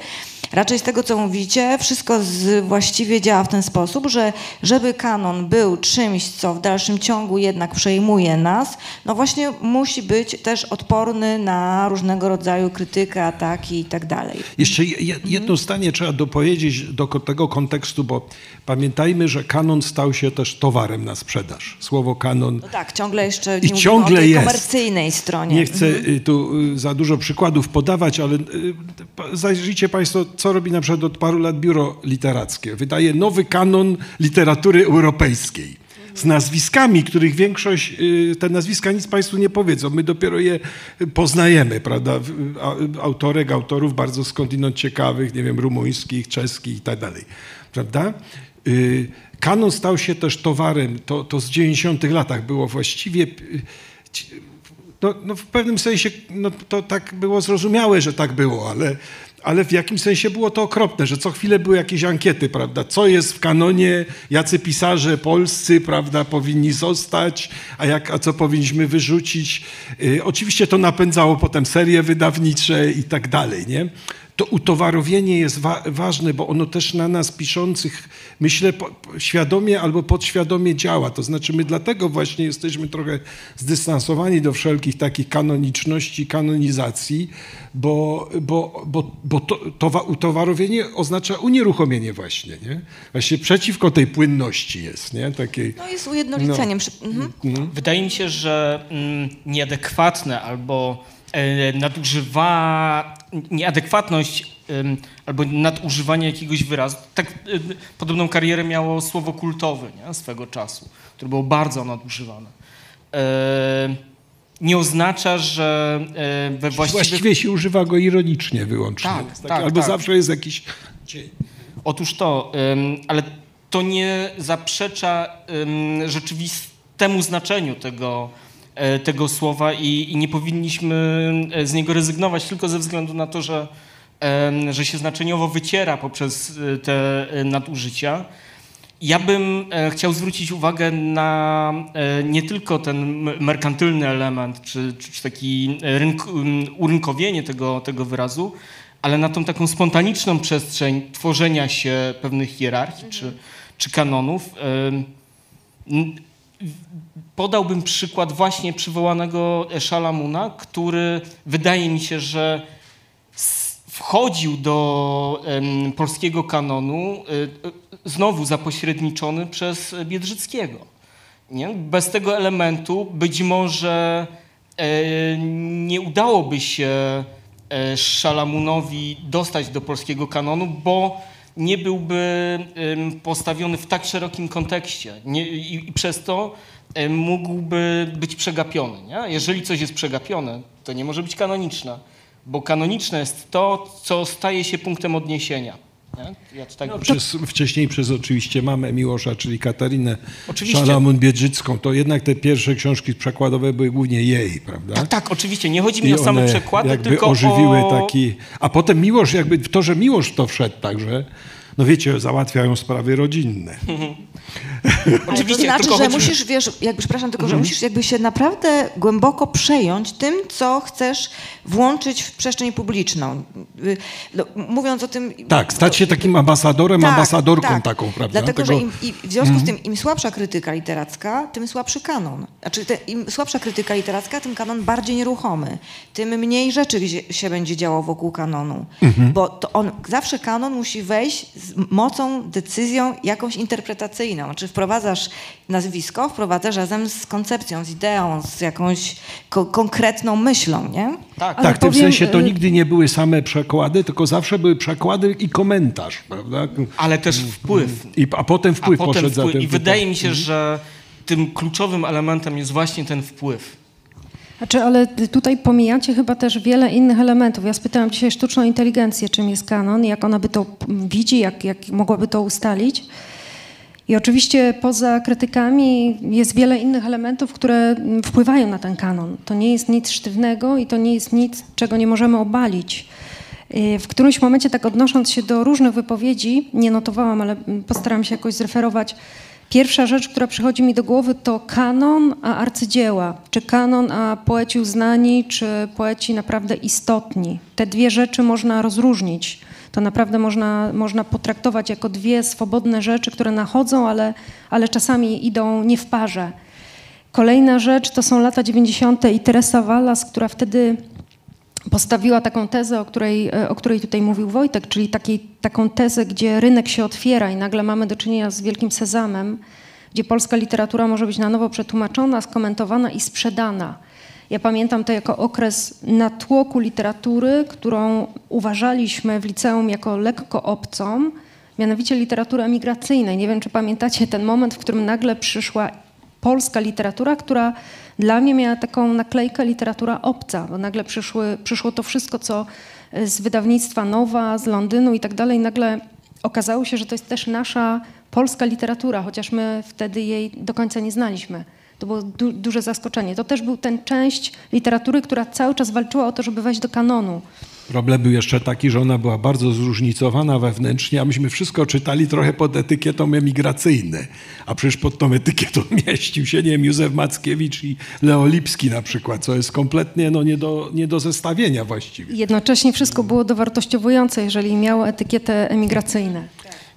Speaker 2: Raczej z tego, co mówicie, wszystko z, właściwie działa w ten sposób, że żeby kanon był czymś, co w dalszym ciągu jednak przejmuje nas, no właśnie musi być też odporny na różnego rodzaju krytykę, ataki i tak dalej.
Speaker 5: Jeszcze je- je- jedno zdanie trzeba dopowiedzieć do tego kontekstu, bo pamiętajmy, że kanon stał się też towarem na sprzedaż. Słowo kanon
Speaker 2: No tak, ciągle jeszcze
Speaker 5: I
Speaker 2: nie mówimy
Speaker 5: ciągle
Speaker 2: o tej
Speaker 5: jest.
Speaker 2: komercyjnej stronie.
Speaker 5: Nie chcę y, tu y, za dużo przykładów podawać, ale y, zajrzyjcie Państwo, co robi na przykład od paru lat biuro literackie. Wydaje nowy kanon literatury europejskiej. Z nazwiskami, których większość, y, te nazwiska nic Państwu nie powiedzą. My dopiero je poznajemy, prawda? Autorek, autorów bardzo skądinąd ciekawych, nie wiem, rumuńskich, czeskich i tak dalej. Prawda? Y, Kanon stał się też towarem, to, to z 90 latach było właściwie y, no, no w pewnym sensie no, to tak było zrozumiałe, że tak było, ale, ale w jakim sensie było to okropne, że co chwilę były jakieś ankiety, prawda? Co jest w kanonie, jacy pisarze polscy, prawda, powinni zostać, a, jak, a co powinniśmy wyrzucić. Y, oczywiście to napędzało potem serie wydawnicze i tak dalej, nie? To utowarowienie jest wa- ważne, bo ono też na nas piszących, myślę, świadomie albo podświadomie działa. To znaczy my dlatego właśnie jesteśmy trochę zdystansowani do wszelkich takich kanoniczności, kanonizacji, bo, bo, bo, bo to, to utowarowienie oznacza unieruchomienie właśnie, nie? Właśnie przeciwko tej płynności jest, nie? Takiej,
Speaker 2: No jest ujednoliceniem. Przy- Mhm.
Speaker 4: Wydaje mi się, że mm, nieadekwatne albo nadużywa, nieadekwatność albo nadużywanie jakiegoś wyrazu. Tak e, podobną karierę miało słowo kultowy nie? swego czasu, które było bardzo nadużywane. E, nie oznacza, że e, we właściwych...
Speaker 5: właściwie się używa go ironicznie wyłącznie.
Speaker 4: Tak,
Speaker 5: taki-
Speaker 4: tak,
Speaker 5: albo
Speaker 4: tak.
Speaker 5: zawsze jest jakiś.
Speaker 4: Otóż to, ale to nie zaprzecza rzeczywistemu znaczeniu tego, e, tego słowa i, i nie powinniśmy e, z niego rezygnować tylko ze względu na to, że, że się znaczeniowo wyciera poprzez e, te e, nadużycia. Ja bym e, chciał zwrócić uwagę na e, nie tylko ten merkantylny element, czy, czy, taki e, rynk, urynkowienie tego, tego wyrazu, ale na tą taką spontaniczną przestrzeń tworzenia się pewnych hierarchii czy, czy kanonów. Podałbym przykład właśnie przywołanego Szalamuna, który wydaje mi się, że wchodził do polskiego kanonu y, y, znowu zapośredniczony przez Biedrzyckiego. Nie? Bez tego elementu być może e, nie udałoby się e, Szalamunowi dostać do polskiego kanonu, bo nie byłby postawiony w tak szerokim kontekście nie, i, i przez to mógłby być przegapiony. Nie? Jeżeli coś jest przegapione, to nie może być kanoniczne, bo kanoniczne jest to, co staje się punktem odniesienia. Ja tak
Speaker 5: Przez, wcześniej przez oczywiście mamę Miłosza, czyli Katarinę
Speaker 4: Oczywiście.
Speaker 5: Szalamun-Biedrzycką, to jednak te pierwsze książki przekładowe były głównie jej, prawda?
Speaker 4: Tak, tak, oczywiście. Nie chodzi mi
Speaker 5: I
Speaker 4: o same przekłady,
Speaker 5: jakby
Speaker 4: tylko
Speaker 5: ożywiły
Speaker 4: o...
Speaker 5: taki... A potem Miłosz, jakby w to, że Miłosz to wszedł także, no wiecie, załatwiają sprawy rodzinne.
Speaker 2: Ale
Speaker 4: Oczywiście,
Speaker 2: to znaczy, że musisz, wiesz, jakby, przepraszam, tylko, że musisz jakby się naprawdę głęboko przejąć tym, co chcesz włączyć w przestrzeń publiczną. Y, no, Mówiąc o tym...
Speaker 5: Tak, stać się takim ambasadorem,
Speaker 2: Tak,
Speaker 5: ambasadorką
Speaker 2: tak.
Speaker 5: taką, prawda?
Speaker 2: Dlatego,
Speaker 5: Tego-
Speaker 2: że im, i w związku z tym im słabsza krytyka literacka, tym słabszy kanon. Znaczy te, im słabsza krytyka literacka, tym kanon bardziej nieruchomy. Tym mniej rzeczy się będzie działo wokół kanonu. Bo to on, zawsze kanon musi wejść z mocą, decyzją jakąś interpretacyjną. Znaczy wprowadzasz nazwisko, wprowadzasz razem z koncepcją, z ideą, z jakąś ko- konkretną myślą, nie?
Speaker 4: Tak,
Speaker 3: Ale
Speaker 5: Tak, w tym
Speaker 3: powiem,
Speaker 5: sensie to
Speaker 3: y-
Speaker 5: nigdy nie były same przekłady, tylko zawsze były przekłady i komentarz, prawda?
Speaker 4: ale też wpływ.
Speaker 5: I, a potem
Speaker 4: A
Speaker 5: wpływ
Speaker 4: potem
Speaker 5: poszedł za
Speaker 4: wpływ.
Speaker 5: tym.
Speaker 4: I wydaje mi się, że tym kluczowym elementem jest właśnie ten wpływ.
Speaker 3: Znaczy, ale tutaj pomijacie chyba też wiele innych elementów. Ja spytałam dzisiaj sztuczną inteligencję, czym jest kanon, jak ona by to widzi, jak, jak mogłaby to ustalić. I oczywiście poza krytykami jest wiele innych elementów, które wpływają na ten kanon. To nie jest nic sztywnego i to nie jest nic, czego nie możemy obalić. Y, W którymś momencie, tak odnosząc się do różnych wypowiedzi, nie notowałam, ale postaram się jakoś zreferować. Pierwsza rzecz, która przychodzi mi do głowy, to kanon, a arcydzieła. Czy kanon, a poeci uznani, czy poeci naprawdę istotni. Te dwie rzeczy można rozróżnić. To naprawdę można, można potraktować jako dwie swobodne rzeczy, które nachodzą, ale, ale czasami idą nie w parze. Kolejna rzecz to są lata 90. i Teresa Wallas, która wtedy postawiła taką tezę, o której, o której tutaj mówił Wojtek, czyli takiej, taką tezę, gdzie rynek się otwiera i nagle mamy do czynienia z wielkim sezamem, gdzie polska literatura może być na nowo przetłumaczona, skomentowana i sprzedana. Ja pamiętam to jako okres natłoku literatury, którą uważaliśmy w liceum jako lekko obcą, mianowicie literatury emigracyjnej. Nie wiem, czy pamiętacie ten moment, w którym nagle przyszła polska literatura, która dla mnie miała taką naklejkę literatura obca, bo nagle przyszły, przyszło to wszystko, co z wydawnictwa Nowa, z Londynu i tak dalej. Nagle okazało się, że to jest też nasza polska literatura, chociaż my wtedy jej do końca nie znaliśmy. To było du duże zaskoczenie. To też był ten część literatury, która cały czas walczyła o to, żeby wejść do kanonu.
Speaker 5: Problem był jeszcze taki, że ona była bardzo zróżnicowana wewnętrznie, a myśmy wszystko czytali trochę pod etykietą emigracyjne. A przecież pod tą etykietą [LAUGHS] mieścił się, nie wiem, Józef Mackiewicz i Leo Lipski na przykład, co jest kompletnie no, nie, do, nie do zestawienia właściwie.
Speaker 3: Jednocześnie wszystko było dowartościowujące, jeżeli miało etykietę emigracyjne.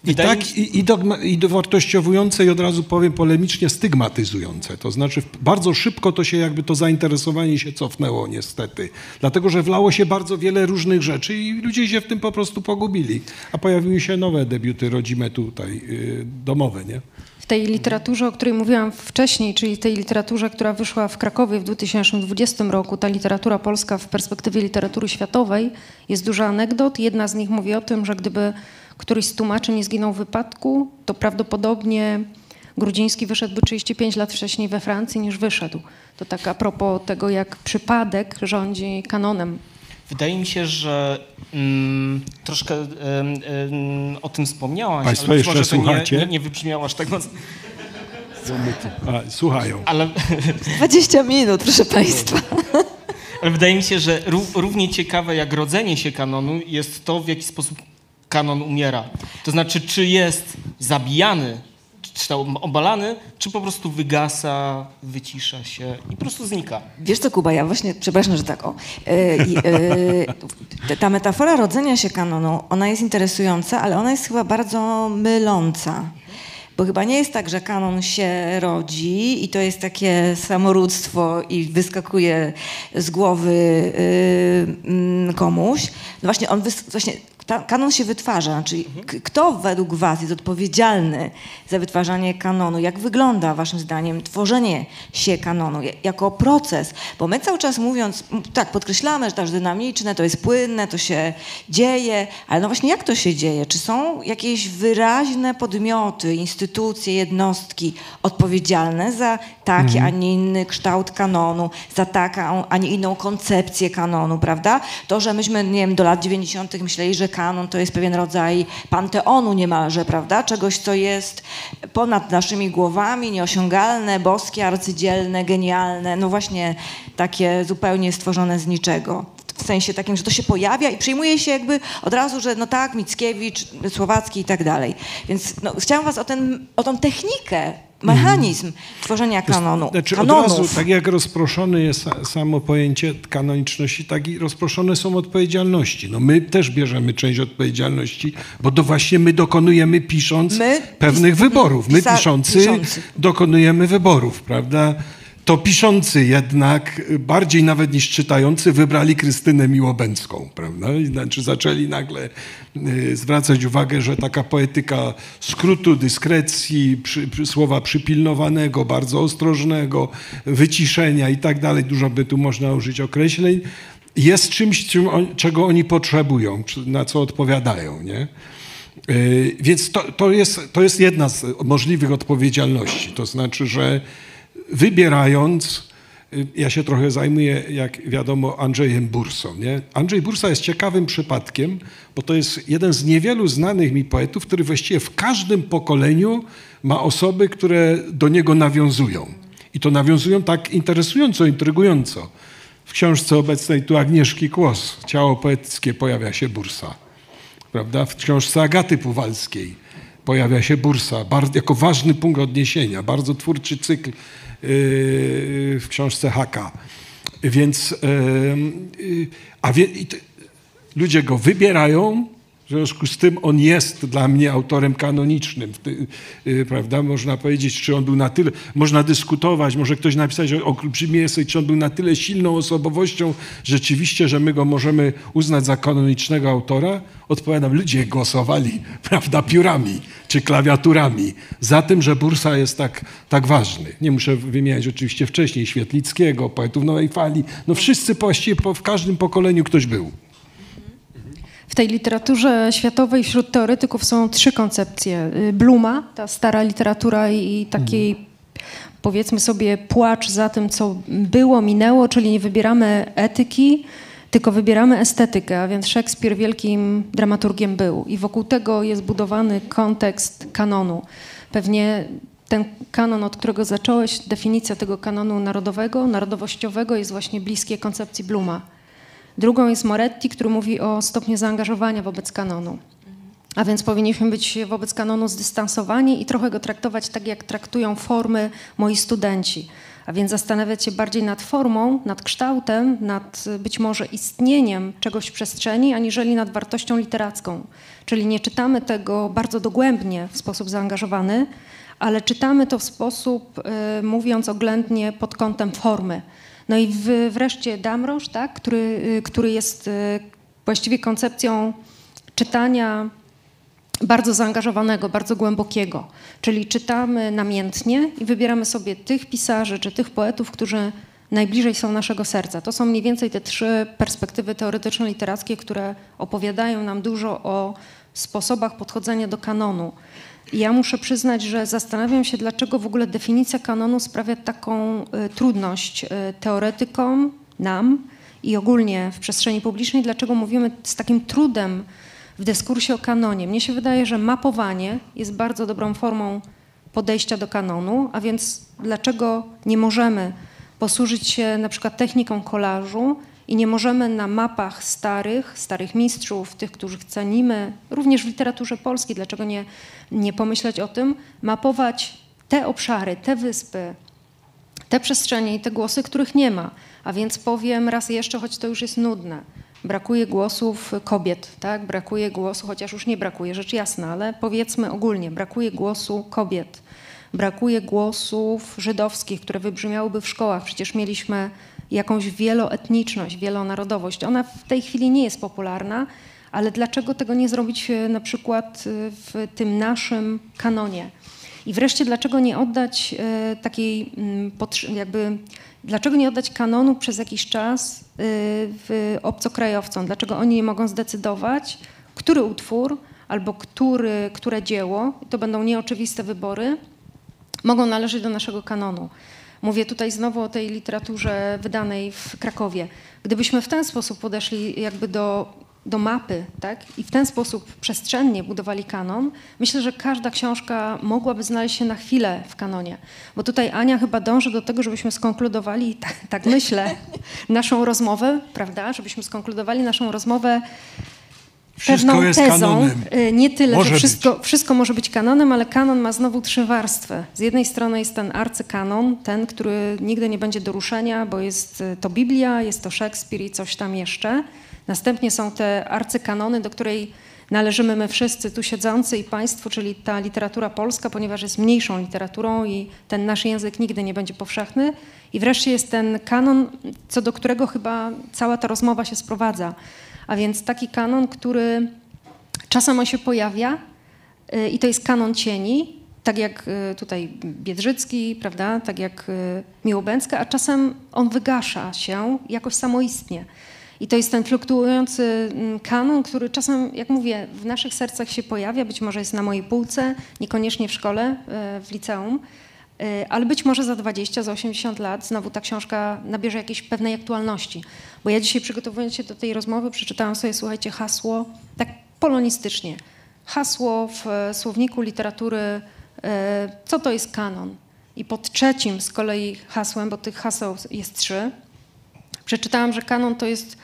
Speaker 5: I
Speaker 4: Wydaje
Speaker 5: tak, i, i, dogma, i dowartościowujące i od razu powiem polemicznie stygmatyzujące. To znaczy bardzo szybko to się jakby to zainteresowanie się cofnęło niestety. Dlatego, że wlało się bardzo wiele różnych rzeczy i ludzie się w tym po prostu pogubili. A pojawiły się nowe debiuty rodzime tutaj, yy, domowe, nie?
Speaker 3: W tej literaturze, o której mówiłam wcześniej, czyli tej literaturze, która wyszła w Krakowie w 2020 roku, ta literatura polska w perspektywie literatury światowej, jest dużo anegdot. Jedna z nich mówi o tym, że gdyby któryś z tłumaczy nie zginął w wypadku, to prawdopodobnie Grudziński wyszedłby 35 lat wcześniej we Francji niż wyszedł. To tak a propos tego, jak przypadek rządzi kanonem.
Speaker 4: Wydaje mi się, że mm, troszkę em, em, o tym wspomniałaś,
Speaker 5: Państwo
Speaker 4: ale może to nie,
Speaker 5: słuchacie?
Speaker 4: nie, nie wybrzmiało aż tak mocno,
Speaker 5: A, słuchają.
Speaker 4: ale,
Speaker 2: 20 minut, proszę Państwa.
Speaker 4: ale wydaje mi się, że ró- równie ciekawe jak rodzenie się kanonu jest to, w jaki sposób kanon umiera. To znaczy, czy jest zabijany, czy to obalany, czy po prostu wygasa, wycisza się i po prostu znika.
Speaker 2: Wiesz co, Kuba, ja właśnie, przepraszam, że tak o. E, [LAUGHS] t- ta metafora rodzenia się kanonu, ona jest interesująca, ale ona jest chyba bardzo myląca. Bo chyba nie jest tak, że kanon się rodzi i to jest takie samorództwo i wyskakuje z głowy y, mm, komuś. No właśnie, on wys- właśnie ta, kanon się wytwarza. Czyli k- kto według was jest odpowiedzialny za wytwarzanie kanonu? Jak wygląda waszym zdaniem tworzenie się kanonu ja- jako proces? Bo my cały czas mówiąc, tak, podkreślamy, że to jest dynamiczne, to jest płynne, to się dzieje, ale no właśnie jak to się dzieje? Czy są jakieś wyraźne podmioty, instytucje, jednostki odpowiedzialne za taki, a nie inny kształt kanonu, za taką, a nie inną koncepcję kanonu, prawda? To, że myśmy, nie wiem, do lat 90. myśleli, że kanon to jest pewien rodzaj panteonu niemalże, prawda? Czegoś, co jest ponad naszymi głowami, nieosiągalne, boskie, arcydzielne, genialne, no właśnie takie zupełnie stworzone z niczego. W sensie takim, że to się pojawia i przyjmuje się jakby od razu, że no tak, Mickiewicz, Słowacki i tak dalej. Więc no, chciałam was o, ten, o tą technikę, mechanizm tworzenia kanonu,
Speaker 5: Znaczy od
Speaker 2: kanonów.
Speaker 5: razu, tak jak rozproszone jest sa- samo pojęcie kanoniczności, tak i rozproszone są odpowiedzialności. No my też bierzemy część odpowiedzialności, bo to właśnie my dokonujemy pisząc
Speaker 2: My,
Speaker 5: pewnych wyborów. My piszący,
Speaker 2: piszący.
Speaker 5: dokonujemy wyborów, prawda? To piszący jednak, y, bardziej nawet niż czytający, wybrali Krystynę Miłobęcką, prawda? Znaczy zaczęli nagle y, zwracać uwagę, że taka poetyka skrótu, dyskrecji, przy, przy, słowa przypilnowanego, bardzo ostrożnego, wyciszenia i tak dalej, dużo by tu można użyć określeń, jest czymś, czym on, czego oni potrzebują, na co odpowiadają, nie? Y, Więc to, to, jest, to jest jedna z możliwych odpowiedzialności. To znaczy, że wybierając y, ja się trochę zajmuję, jak wiadomo, Andrzejem Bursą. Nie? Andrzej Bursa jest ciekawym przypadkiem, bo to jest jeden z niewielu znanych mi poetów, który właściwie w każdym pokoleniu ma osoby, które do niego nawiązują. I to nawiązują tak interesująco, intrygująco. W książce obecnej tu Agnieszki Kłos, Ciało poetyckie, pojawia się Bursa. Prawda? W książce Agaty Puwalskiej pojawia się Bursa bardzo, jako ważny punkt odniesienia. Bardzo twórczy cykl w książce Haka. Więc yy, yy, a wie, ludzie go wybierają, w związku z tym on jest dla mnie autorem kanonicznym, y, prawda? Można powiedzieć, czy on był na tyle, można dyskutować, może ktoś napisać o olbrzymie czy on był na tyle silną osobowością rzeczywiście, że my go możemy uznać za kanonicznego autora. Odpowiadam, ludzie głosowali, [LAUGHS] prawda, piórami czy klawiaturami za tym, że Bursa jest tak, tak ważny. Nie muszę wymieniać oczywiście wcześniej Świetlickiego, poetów Nowej Fali. No wszyscy właściwie w każdym pokoleniu ktoś był.
Speaker 3: W tej literaturze światowej wśród teoretyków są trzy koncepcje. Y, Bluma, ta stara literatura i takiej powiedzmy sobie płacz za tym, co było, minęło, czyli nie wybieramy etyki, tylko wybieramy estetykę, a więc Szekspir wielkim dramaturgiem był i wokół tego jest budowany kontekst kanonu. Pewnie ten kanon, od którego zacząłeś, definicja tego kanonu narodowego, narodowościowego jest właśnie bliskie koncepcji Bluma. Drugą jest Moretti, który mówi o stopniu zaangażowania wobec kanonu. A więc powinniśmy być wobec kanonu zdystansowani i trochę go traktować tak, jak traktują formy moi studenci. A więc zastanawiać się bardziej nad formą, nad kształtem, nad y, być może istnieniem czegoś w przestrzeni, aniżeli nad wartością literacką. Czyli nie czytamy tego bardzo dogłębnie w sposób zaangażowany, ale czytamy to w sposób, y, mówiąc oględnie, pod kątem formy. No i wreszcie Damroż, tak, który, y, który jest y, właściwie koncepcją czytania bardzo zaangażowanego, bardzo głębokiego. Czyli czytamy namiętnie i wybieramy sobie tych pisarzy czy tych poetów, którzy najbliżej są naszego serca. To są mniej więcej te trzy perspektywy teoretyczno-literackie, które opowiadają nam dużo o sposobach podchodzenia do kanonu. Ja muszę przyznać, że zastanawiam się, dlaczego w ogóle definicja kanonu sprawia taką y, trudność y, teoretykom, nam i ogólnie w przestrzeni publicznej, dlaczego mówimy z takim trudem w dyskursie o kanonie. Mnie się wydaje, że mapowanie jest bardzo dobrą formą podejścia do kanonu, a więc dlaczego nie możemy posłużyć się na przykład techniką kolażu i nie możemy na mapach starych, starych mistrzów, tych, których cenimy, również w literaturze polskiej, dlaczego nie, nie pomyśleć o tym, mapować te obszary, te wyspy, te przestrzenie i te głosy, których nie ma. A więc powiem raz jeszcze, choć to już jest nudne. Brakuje głosów kobiet, tak? Brakuje głosu, chociaż już nie brakuje, rzecz jasna, ale powiedzmy ogólnie, brakuje głosu kobiet. Brakuje głosów żydowskich, które wybrzmiałyby w szkołach. Przecież mieliśmy jakąś wieloetniczność, wielonarodowość. Ona w tej chwili nie jest popularna, ale dlaczego tego nie zrobić e, na przykład e, w tym naszym kanonie? I wreszcie, dlaczego nie oddać e, takiej mm, jakby, dlaczego nie oddać kanonu przez jakiś czas obcokrajowcom? Dlaczego oni nie mogą zdecydować, który utwór albo który, które dzieło, to będą nieoczywiste wybory, mogą należeć do naszego kanonu. Mówię tutaj znowu o tej literaturze wydanej w Krakowie. Gdybyśmy w ten sposób podeszli jakby do, do mapy tak? i w ten sposób przestrzennie budowali kanon, myślę, że każda książka mogłaby znaleźć się na chwilę w kanonie. Bo tutaj Ania chyba dąży do tego, żebyśmy skonkludowali, [LAUGHS] tak, tak myślę, naszą rozmowę, prawda? Żebyśmy skonkludowali naszą rozmowę
Speaker 5: Wszystko
Speaker 3: pewną tezą. y, Nie tyle,
Speaker 5: Może
Speaker 3: że wszystko, wszystko może być kanonem, ale kanon ma znowu trzy warstwy. Z jednej strony jest ten arcykanon, ten, który nigdy nie będzie do ruszenia, bo jest y, to Biblia, jest to Szekspir i coś tam jeszcze. Następnie są te arcykanony, do której należymy my wszyscy tu siedzący i państwo, czyli ta literatura polska, ponieważ jest mniejszą literaturą i ten nasz język nigdy nie będzie powszechny. I wreszcie jest ten kanon, co do którego chyba cała ta rozmowa się sprowadza. A więc taki kanon, który czasem on się pojawia y, i to jest kanon cieni, tak jak y, tutaj Biedrzycki, prawda, tak jak y, Miłobęcka, a czasem on wygasza się jakoś samoistnie. I to jest ten fluktuujący mm, kanon, który czasem, jak mówię, w naszych sercach się pojawia, być może jest na mojej półce, niekoniecznie w szkole, w liceum, Ale być może za 20, za 80 lat znowu ta książka nabierze jakiejś pewnej aktualności. Bo ja dzisiaj przygotowując się do tej rozmowy przeczytałam sobie, słuchajcie, hasło, tak polonistycznie, hasło w e, słowniku literatury, e, co to jest kanon. I pod trzecim z kolei hasłem, bo tych haseł jest trzy, przeczytałam, że kanon to jest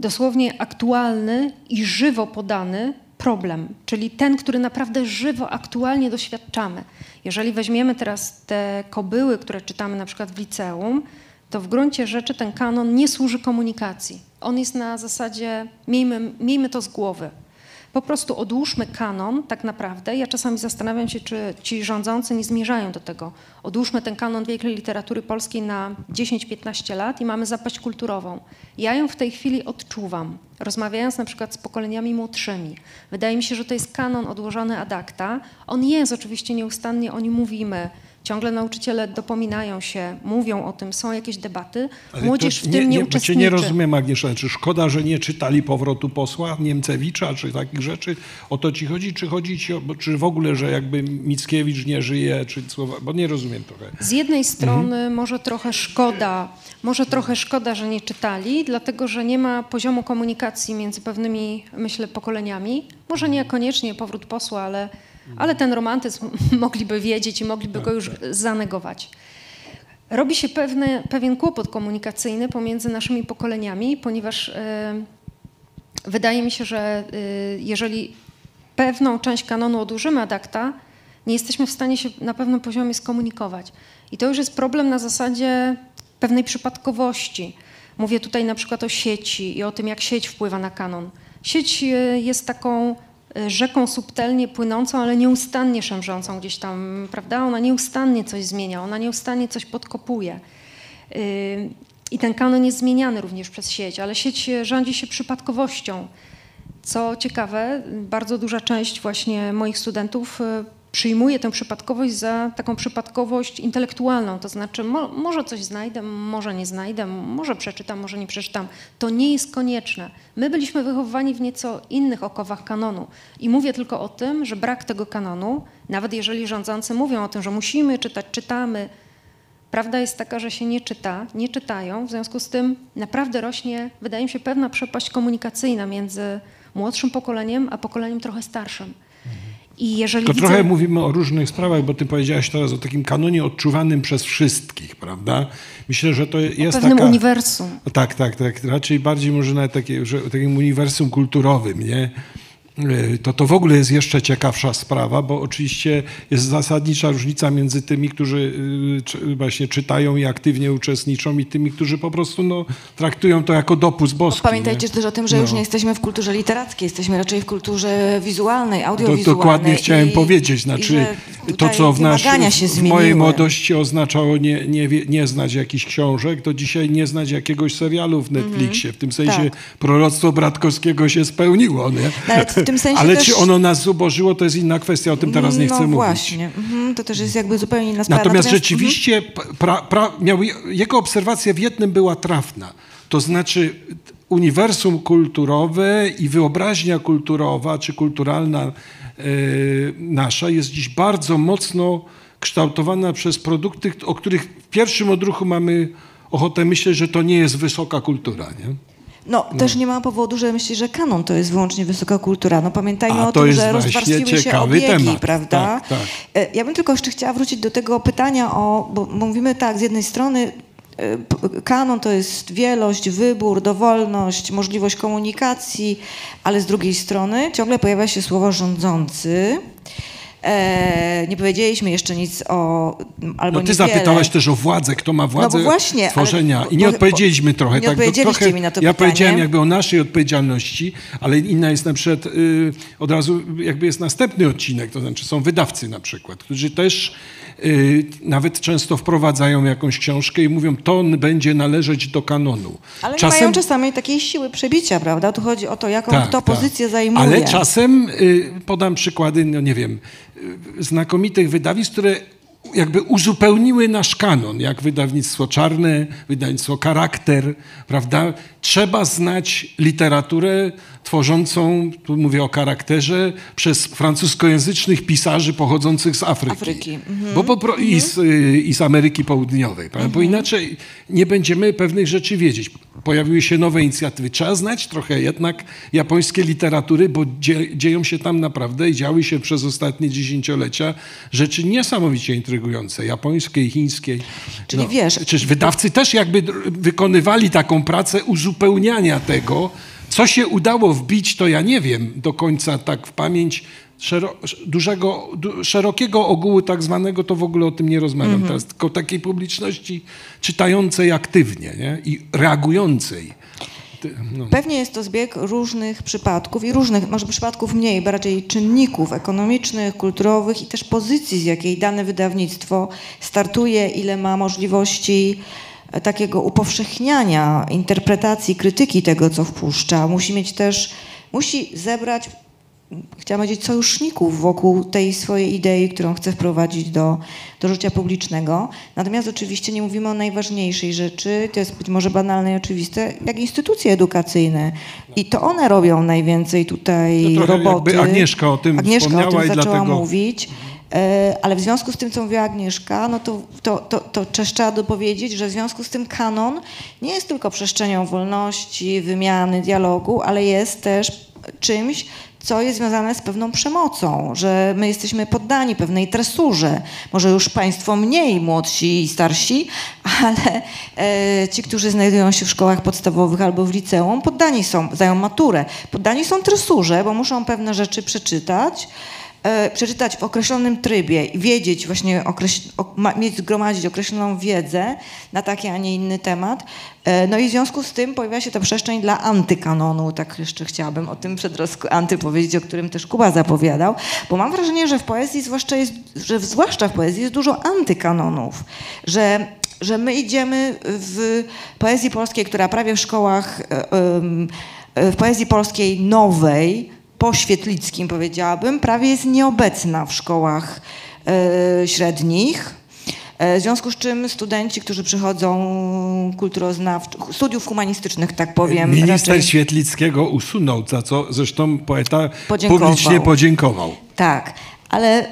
Speaker 3: dosłownie aktualny i żywo podany problem, czyli ten, który naprawdę żywo, aktualnie doświadczamy. Jeżeli weźmiemy teraz te kobyły, które czytamy na przykład w liceum, to w gruncie rzeczy ten kanon nie służy komunikacji. On jest na zasadzie, miejmy, miejmy to z głowy. Po prostu odłóżmy kanon tak naprawdę. Ja czasami zastanawiam się, czy ci rządzący nie zmierzają do tego. Odłóżmy ten kanon wielkiej literatury polskiej na 10-15 lat i mamy zapaść kulturową. Ja ją w tej chwili odczuwam, rozmawiając na przykład z pokoleniami młodszymi. Wydaje mi się, że to jest kanon odłożony ad acta. On jest oczywiście nieustannie, o nim mówimy. Ciągle nauczyciele dopominają się, mówią o tym, są jakieś debaty.
Speaker 5: Ale
Speaker 3: Młodzież w tym nie,
Speaker 5: bo cię
Speaker 3: uczestniczy.
Speaker 5: nie rozumiem, Agnieszka. Czy szkoda, że nie czytali powrotu posła Niemcewicza, czy takich rzeczy? O to ci chodzi? Czy chodzi ci o, czy w ogóle, że jakby Mickiewicz nie żyje, czy słowa, bo nie rozumiem trochę.
Speaker 3: Z jednej strony
Speaker 5: Mhm.
Speaker 3: może trochę szkoda, może trochę szkoda, że nie czytali, dlatego że nie ma poziomu komunikacji między pewnymi, myślę, pokoleniami. Może niekoniecznie powrót posła, ale, ale ten romantyzm [LAUGHS] mogliby wiedzieć i mogliby go już zanegować. Robi się pewne, pewien kłopot komunikacyjny pomiędzy naszymi pokoleniami, ponieważ e, wydaje mi się, że y, jeżeli pewną część kanonu odłożymy ad acta, nie jesteśmy w stanie się na pewnym poziomie skomunikować. I to już jest problem na zasadzie pewnej przypadkowości. Mówię tutaj na przykład o sieci i o tym, jak sieć wpływa na kanon. Sieć y, jest taką rzeką subtelnie płynącą, ale nieustannie szemrzącą gdzieś tam, prawda? Ona nieustannie coś zmienia, ona nieustannie coś podkopuje. Y, I ten kanon jest zmieniany również przez sieć, ale sieć e, rządzi się przypadkowością. Co ciekawe, bardzo duża część właśnie moich studentów przyjmuje tę przypadkowość za taką przypadkowość intelektualną, to znaczy mo, może coś znajdę, może nie znajdę, może przeczytam, może nie przeczytam. To nie jest konieczne. My byliśmy wychowywani w nieco innych okowach kanonu i mówię tylko o tym, że brak tego kanonu, nawet jeżeli rządzący mówią o tym, że musimy czytać, czytamy, Prawda jest taka, że się nie czyta, nie czytają, w związku z tym naprawdę rośnie, wydaje mi się, pewna przepaść komunikacyjna między młodszym pokoleniem, a pokoleniem trochę starszym. I jeżeli
Speaker 5: Tylko
Speaker 3: widzę...
Speaker 5: trochę mówimy o różnych sprawach, bo ty powiedziałaś teraz o takim kanonie odczuwanym przez wszystkich, prawda? Myślę, że to jest
Speaker 3: pewnym
Speaker 5: taka...
Speaker 3: uniwersum.
Speaker 5: Tak, tak, tak. Raczej bardziej może nawet takie, że, takim uniwersum kulturowym, nie? Y, To to w ogóle jest jeszcze ciekawsza sprawa, bo oczywiście jest zasadnicza różnica między tymi, którzy y, właśnie czytają i aktywnie uczestniczą i tymi, którzy po prostu no, traktują to jako dopust boski.
Speaker 2: Pamiętajcie
Speaker 5: nie?
Speaker 2: też o tym, że już
Speaker 5: No.
Speaker 2: nie jesteśmy w kulturze literackiej, jesteśmy raczej w kulturze wizualnej,
Speaker 5: To
Speaker 2: audiowizualnej.
Speaker 5: dokładnie chciałem
Speaker 2: i-
Speaker 5: powiedzieć.
Speaker 2: i
Speaker 5: Znaczy, to, co w,
Speaker 2: się
Speaker 5: w mojej młodości oznaczało nie, nie, nie znać jakichś książek, to dzisiaj nie znać jakiegoś serialu w Netflixie. W tym sensie
Speaker 2: Tak.
Speaker 5: proroctwo Bratkowskiego się spełniło. Nie?
Speaker 2: Nawet tym sensie
Speaker 5: Ale
Speaker 2: też-
Speaker 5: czy ono nas zubożyło, to jest inna kwestia. O tym teraz nie
Speaker 2: no
Speaker 5: chcę mówić.
Speaker 2: właśnie, mhm, to też jest jakby zupełnie inna sprawa.
Speaker 5: Natomiast
Speaker 2: mhm.
Speaker 5: rzeczywiście pra, pra, miał, jego obserwacja w jednym była trafna. To znaczy uniwersum kulturowe i wyobraźnia kulturowa czy kulturalna e, nasza jest dziś bardzo mocno kształtowana przez produkty, o których w pierwszym odruchu mamy ochotę myśleć, że to nie jest wysoka kultura. Nie?
Speaker 2: No, też nie ma powodu, że myśli, że kanon to jest wyłącznie wysoka kultura. No pamiętajmy
Speaker 5: A
Speaker 2: o tym, że rozwarstwiły się obiegi,
Speaker 5: temat.
Speaker 2: prawda?
Speaker 5: Tak, tak.
Speaker 2: Ja bym tylko jeszcze chciała wrócić do tego pytania o, bo, mówimy tak, z jednej strony e, kanon to jest wielość, wybór, dowolność, możliwość komunikacji, ale z drugiej strony ciągle pojawia się słowo rządzący. E, nie powiedzieliśmy jeszcze nic o, albo
Speaker 5: No ty
Speaker 2: niewiele.
Speaker 5: zapytałaś też o władzę, kto ma władzę
Speaker 2: No bo właśnie, ale-
Speaker 5: tworzenia. I
Speaker 2: bo-
Speaker 5: nie
Speaker 2: bo-
Speaker 5: odpowiedzieliśmy trochę.
Speaker 2: nie
Speaker 5: tak,
Speaker 2: odpowiedzieliście
Speaker 5: trochę,
Speaker 2: mi na to
Speaker 5: Ja
Speaker 2: pytanie.
Speaker 5: powiedziałem jakby o naszej odpowiedzialności, ale inna jest na przykład, y, od razu jakby jest następny odcinek, to znaczy są wydawcy na przykład, którzy też y, nawet często wprowadzają jakąś książkę i mówią, to będzie należeć do kanonu.
Speaker 2: Ale nie mają czasami takiej siły przebicia, prawda? Tu chodzi o to, jaką
Speaker 5: Tak,
Speaker 2: kto
Speaker 5: tak.
Speaker 2: pozycję zajmuje.
Speaker 5: Ale czasem y, podam przykłady, no nie wiem, znakomitych wydawnictw, które jakby uzupełniły nasz kanon, jak wydawnictwo Czarne, wydawnictwo Charakter, prawda? Trzeba znać literaturę tworzącą, tu mówię o charakterze, przez francuskojęzycznych pisarzy pochodzących z Afryki.
Speaker 2: Afryki, mhm.
Speaker 5: Bo po, pro- i, z, y, I z Ameryki Południowej, prawda? bo inaczej nie będziemy pewnych rzeczy wiedzieć. Pojawiły się nowe inicjatywy. Trzeba znać trochę jednak japońskie literatury, bo dzie, dzieją się tam naprawdę i działy się przez ostatnie dziesięciolecia rzeczy niesamowicie intrygujące, japońskiej, chińskiej.
Speaker 2: Czyli wiesz-
Speaker 5: Czyż wydawcy też jakby wykonywali taką pracę uzupełniania tego, co się udało wbić, to ja nie wiem do końca tak w pamięć dużego, du, szerokiego ogółu tak zwanego, to w ogóle o tym nie rozmawiam teraz, tylko takiej publiczności czytającej aktywnie nie? i reagującej. No.
Speaker 2: Pewnie jest to zbieg różnych przypadków i różnych, może przypadków mniej, bardziej czynników ekonomicznych, kulturowych i też pozycji, z jakiej dane wydawnictwo startuje, ile ma możliwości e, takiego upowszechniania interpretacji, krytyki tego, co wpuszcza. Musi mieć też, musi zebrać chciałam powiedzieć, sojuszników wokół tej swojej idei, którą chce wprowadzić do, do życia publicznego. Natomiast oczywiście nie mówimy o najważniejszej rzeczy, to jest być może banalne i oczywiste, jak instytucje edukacyjne. I to one robią najwięcej tutaj
Speaker 5: To
Speaker 2: roboty.
Speaker 5: Agnieszka o tym
Speaker 2: Agnieszka o tym zaczęła
Speaker 5: dlatego-
Speaker 2: mówić. E, Ale w związku z tym, co mówiła Agnieszka, no to, to, to, to też trzeba dopowiedzieć, że w związku z tym kanon nie jest tylko przestrzenią wolności, wymiany, dialogu, ale jest też czymś, co jest związane z pewną przemocą, że my jesteśmy poddani pewnej tresurze. Może już państwo mniej, młodsi i starsi, ale e, ci, którzy znajdują się w szkołach podstawowych albo w liceum, poddani są, zdają maturę, poddani są tresurze, bo muszą pewne rzeczy przeczytać, przeczytać w określonym trybie i wiedzieć właśnie, mieć zgromadzić określoną wiedzę na taki, a nie inny temat. E, no i w związku z tym pojawia się ta przestrzeń dla antykanonu, tak jeszcze chciałabym o tym przedrostku anty powiedzieć, o którym też Kuba zapowiadał, bo mam wrażenie, że w poezji zwłaszcza jest, że zwłaszcza w poezji jest dużo antykanonów, że że my idziemy w poezji polskiej, która prawie w szkołach, e, e, w poezji polskiej nowej, po Świetlickim powiedziałabym, prawie jest nieobecna w szkołach e, średnich. E, W związku z czym studenci, którzy przychodzą kulturoznawczych, studiów humanistycznych, tak powiem,
Speaker 5: Minister
Speaker 2: raczej,
Speaker 5: Świetlickiego usunął, za co zresztą poeta
Speaker 2: Podziękował.
Speaker 5: publicznie podziękował.
Speaker 2: tak, ale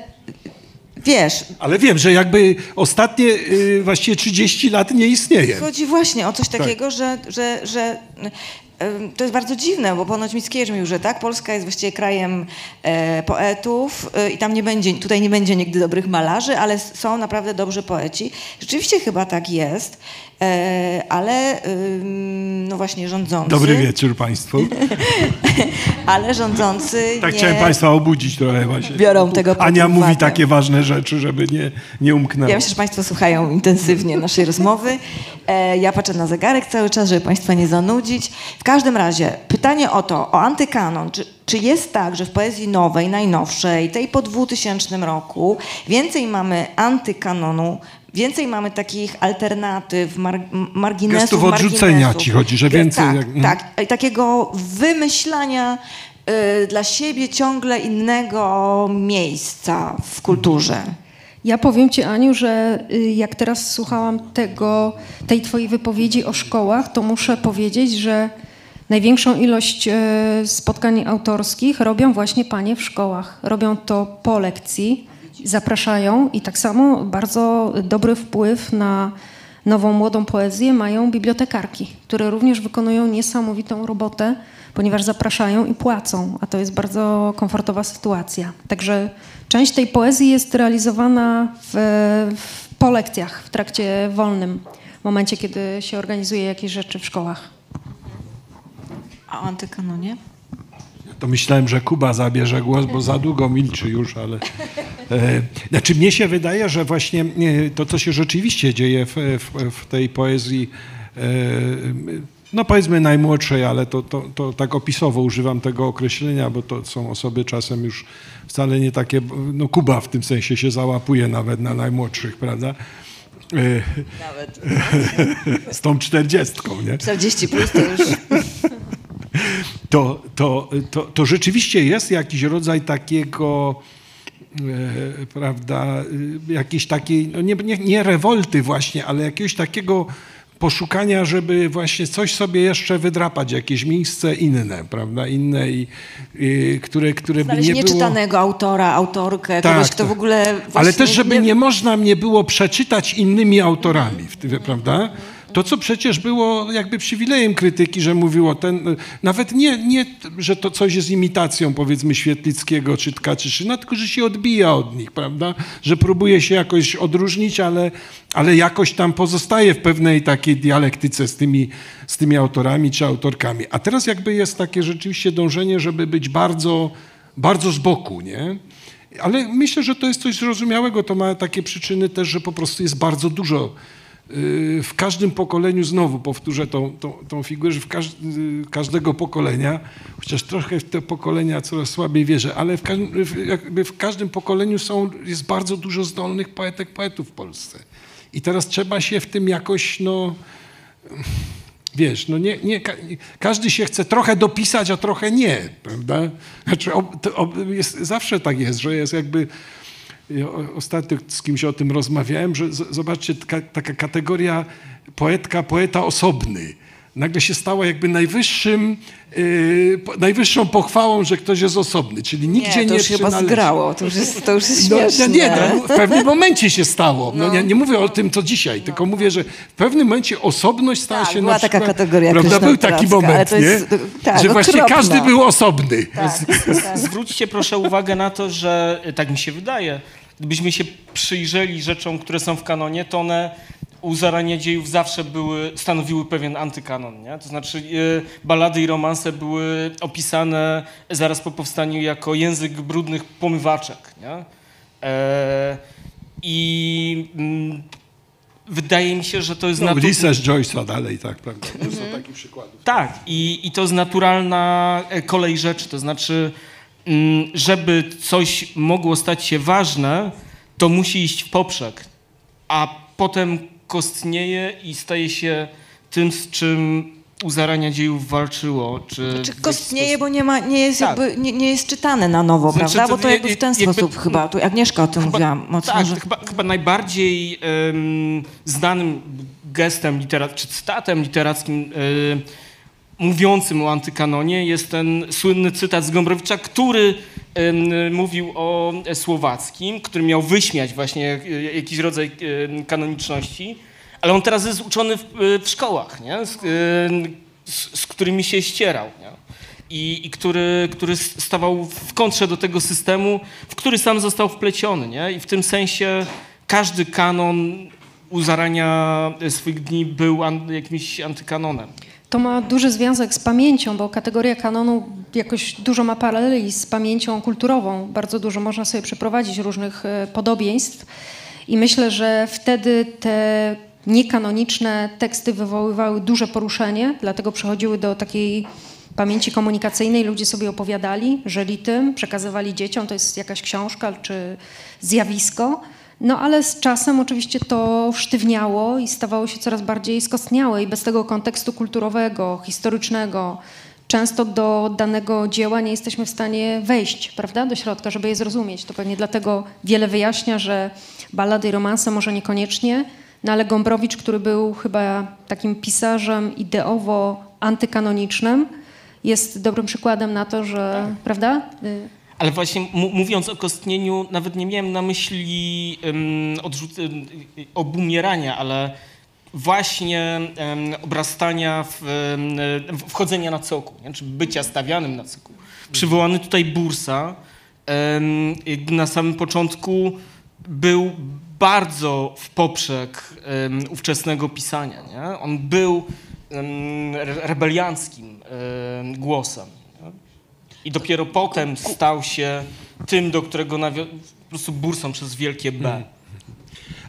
Speaker 2: wiesz,
Speaker 5: Ale wiem, że jakby ostatnie y, właściwie 30 lat nie istnieje.
Speaker 2: Chodzi właśnie o coś
Speaker 5: Tak.
Speaker 2: takiego, że, że, że em, to jest bardzo dziwne, bo ponoć Mickiewicz mówił, że tak, Polska jest właściwie krajem e, poetów e, i tam nie będzie, tutaj nie będzie nigdy dobrych malarzy, ale są naprawdę dobrzy poeci. Rzeczywiście chyba tak jest, ale ym, no właśnie rządzący,
Speaker 5: Dobry wieczór Państwu. [LAUGHS]
Speaker 2: ale rządzący
Speaker 5: Tak
Speaker 2: nie
Speaker 5: chciałem Państwa obudzić trochę właśnie.
Speaker 2: biorą tego pod
Speaker 5: Ania mówi takie ważne rzeczy, żeby nie, nie umknęło.
Speaker 2: Ja myślę, że Państwo słuchają intensywnie naszej rozmowy. E, ja patrzę na zegarek cały czas, żeby Państwa nie zanudzić. W każdym razie pytanie o to, o antykanon. Czy, czy jest tak, że w poezji nowej, najnowszej, tej po 2000 roku, więcej mamy antykanonu, więcej mamy takich alternatyw, mar, marginesów,
Speaker 5: Gestów odrzucenia
Speaker 2: marginesów.
Speaker 5: ci chodzi, że więcej
Speaker 2: Tak,
Speaker 5: jak-
Speaker 2: tak. I takiego wymyślania y, dla siebie ciągle innego miejsca w kulturze.
Speaker 3: Ja powiem Ci, Aniu, że y, jak teraz słuchałam tego, tej Twojej wypowiedzi o szkołach, to muszę powiedzieć, że największą ilość e, spotkań autorskich robią właśnie panie w szkołach. Robią to po lekcji, zapraszają i tak samo bardzo dobry wpływ na nową, młodą poezję mają bibliotekarki, które również wykonują niesamowitą robotę, ponieważ zapraszają i płacą, a to jest bardzo komfortowa sytuacja. Także część tej poezji jest realizowana w, w, po lekcjach, w trakcie wolnym, w momencie, kiedy się organizuje jakieś rzeczy w szkołach.
Speaker 2: A o antykanonie?
Speaker 5: To myślałem, że Kuba zabierze głos, bo za długo milczy już, ale... E, znaczy mnie się wydaje, że właśnie e, to, co się rzeczywiście dzieje w, w, w tej poezji, e, no powiedzmy najmłodszej, ale to, to, to tak opisowo używam tego określenia, bo to są osoby czasem już wcale nie takie, no Kuba w tym sensie się załapuje nawet na najmłodszych, prawda?
Speaker 2: Nawet [LAUGHS]
Speaker 5: z tą czterdziestką, nie?
Speaker 2: 40 plus to już...
Speaker 5: to, to, to, to rzeczywiście jest jakiś rodzaj takiego e, prawda, y, jakiejś takiej, no nie, nie, nie rewolty właśnie, ale jakiegoś takiego poszukania, żeby właśnie coś sobie jeszcze wydrapać, jakieś miejsce inne, prawda, inne i, i które, które by nie było...
Speaker 2: nieczytanego autora, autorkę,
Speaker 5: Tak,
Speaker 2: kogoś, kto
Speaker 5: tak.
Speaker 2: w ogóle
Speaker 5: Ale też, żeby nie... można mnie było przeczytać innymi autorami, w tym, prawda? To, co przecież było jakby przywilejem krytyki, że mówiło ten, nawet nie, nie, że to coś jest imitacją powiedzmy Świetlickiego czy Tkaczyszyna, tylko że się odbija od nich, prawda? Że próbuje się jakoś odróżnić, ale, ale jakoś tam pozostaje w pewnej takiej dialektyce z tymi, z tymi autorami czy autorkami. A teraz jakby jest takie rzeczywiście dążenie, żeby być bardzo, bardzo z boku, nie? Ale myślę, że to jest coś zrozumiałego. To ma takie przyczyny też, że po prostu jest bardzo dużo. Yy, W każdym pokoleniu, znowu powtórzę tą, tą, tą figurę, że w każ, yy, każdego pokolenia, chociaż trochę w te pokolenia coraz słabiej wierzę, ale w, każdym- w, każdym pokoleniu są, jest bardzo dużo zdolnych poetek, poetów w Polsce. I teraz trzeba się w tym jakoś, no, Wiesz, no nie, nie, ka- każdy się chce trochę dopisać, a trochę nie, prawda? Znaczy, ob, ob, jest, zawsze tak jest, że jest jakby. Ostatnio z kimś o tym rozmawiałem, że zobaczcie, taka kategoria poetka, poeta osobny. Nagle się stała jakby najwyższym, yy, najwyższą pochwałą, że ktoś jest osobny, czyli nigdzie
Speaker 2: Nie,
Speaker 5: nie,
Speaker 2: to już chyba
Speaker 5: przynależy.
Speaker 2: zgrało, to już jest, to już jest
Speaker 5: No,
Speaker 2: śmieszne.
Speaker 5: no nie, no, w pewnym momencie się stało. No, ja nie mówię o tym, co dzisiaj, tylko mówię, że w pewnym momencie osobność stała
Speaker 2: Tak,
Speaker 5: się
Speaker 2: była
Speaker 5: na
Speaker 2: taka
Speaker 5: przykład,
Speaker 2: kategoria
Speaker 5: Prawda, był taki moment,
Speaker 2: jest,
Speaker 5: nie?
Speaker 2: tak,
Speaker 5: że właśnie
Speaker 2: okropna.
Speaker 5: każdy był osobny. [LAUGHS]
Speaker 4: Zwróćcie proszę uwagę na to, że y, tak mi się wydaje, gdybyśmy się przyjrzeli rzeczom, które są w kanonie, to one u zarania dziejów zawsze były, stanowiły pewien antykanon. Nie? To znaczy y, balady i romanse były opisane zaraz po powstaniu jako język brudnych pomywaczek. Nie? E, I mm, wydaje mi się, że to jest
Speaker 5: No,
Speaker 4: natu-
Speaker 5: Ulysses Joyce'a dalej, tak, prawda? Dużo takich przykładów.
Speaker 4: tak, i, i to jest naturalna e, kolej rzeczy. To znaczy, mm, żeby coś mogło stać się ważne, to musi iść w poprzek, a potem kostnieje i staje się tym, z czym u zarania dziejów walczyło. Czy,
Speaker 2: Czy
Speaker 4: w jakiś
Speaker 2: kostnieje, bo nie, ma, nie, jest
Speaker 4: Tak.
Speaker 2: jakby, nie, nie jest czytane na nowo,
Speaker 4: Znaczy,
Speaker 2: prawda? Bo to jakby w ten
Speaker 4: jakby-
Speaker 2: sposób chyba, tu Agnieszka o tym mówiła mocno,
Speaker 4: tak,
Speaker 2: że...
Speaker 4: chyba, chyba najbardziej znanym gestem literat, czy cytatem literackim e, mówiącym o antykanonie jest ten słynny cytat z Gombrowicza, który mówił o słowackim, który miał wyśmiać właśnie e, jakiś rodzaj kanoniczności, ale on teraz jest uczony w, w szkołach, nie? Z, z, z którymi się ścierał. Nie? i, i który, który stawał w kontrze do tego systemu, w który sam został wpleciony. Nie? I w tym sensie każdy kanon u zarania swoich dni był an, jakimś antykanonem.
Speaker 3: To ma duży związek z pamięcią, bo kategoria kanonu jakoś dużo ma paraleli z pamięcią kulturową. Bardzo dużo można sobie przeprowadzić różnych e, podobieństw. I myślę, że wtedy te niekanoniczne teksty wywoływały duże poruszenie, dlatego przechodziły do takiej pamięci komunikacyjnej. Ludzie sobie opowiadali, żyli tym, przekazywali dzieciom, to jest jakaś książka czy zjawisko. No ale z czasem oczywiście to sztywniało i stawało się coraz bardziej skostniałe i bez tego kontekstu kulturowego, historycznego, często do danego dzieła nie jesteśmy w stanie wejść, prawda, do środka, żeby je zrozumieć. To pewnie dlatego wiele wyjaśnia, że balady i romanse może niekoniecznie, no ale Gombrowicz, który był chyba takim pisarzem ideowo antykanonicznym, jest dobrym przykładem na to, że, prawda?
Speaker 4: Ale właśnie mówiąc o kostnieniu, nawet nie miałem na myśli um, obumierania, ale właśnie em, obrastania, w, w- wchodzenia na cokół, nie? czy bycia stawianym na cokół. Przywołany tutaj Bursa na samym początku był bardzo w poprzek ówczesnego pisania. Nie? On był rebelianckim em, głosem. I dopiero potem stał się tym, do którego nawią- po prostu bursą przez wielkie B.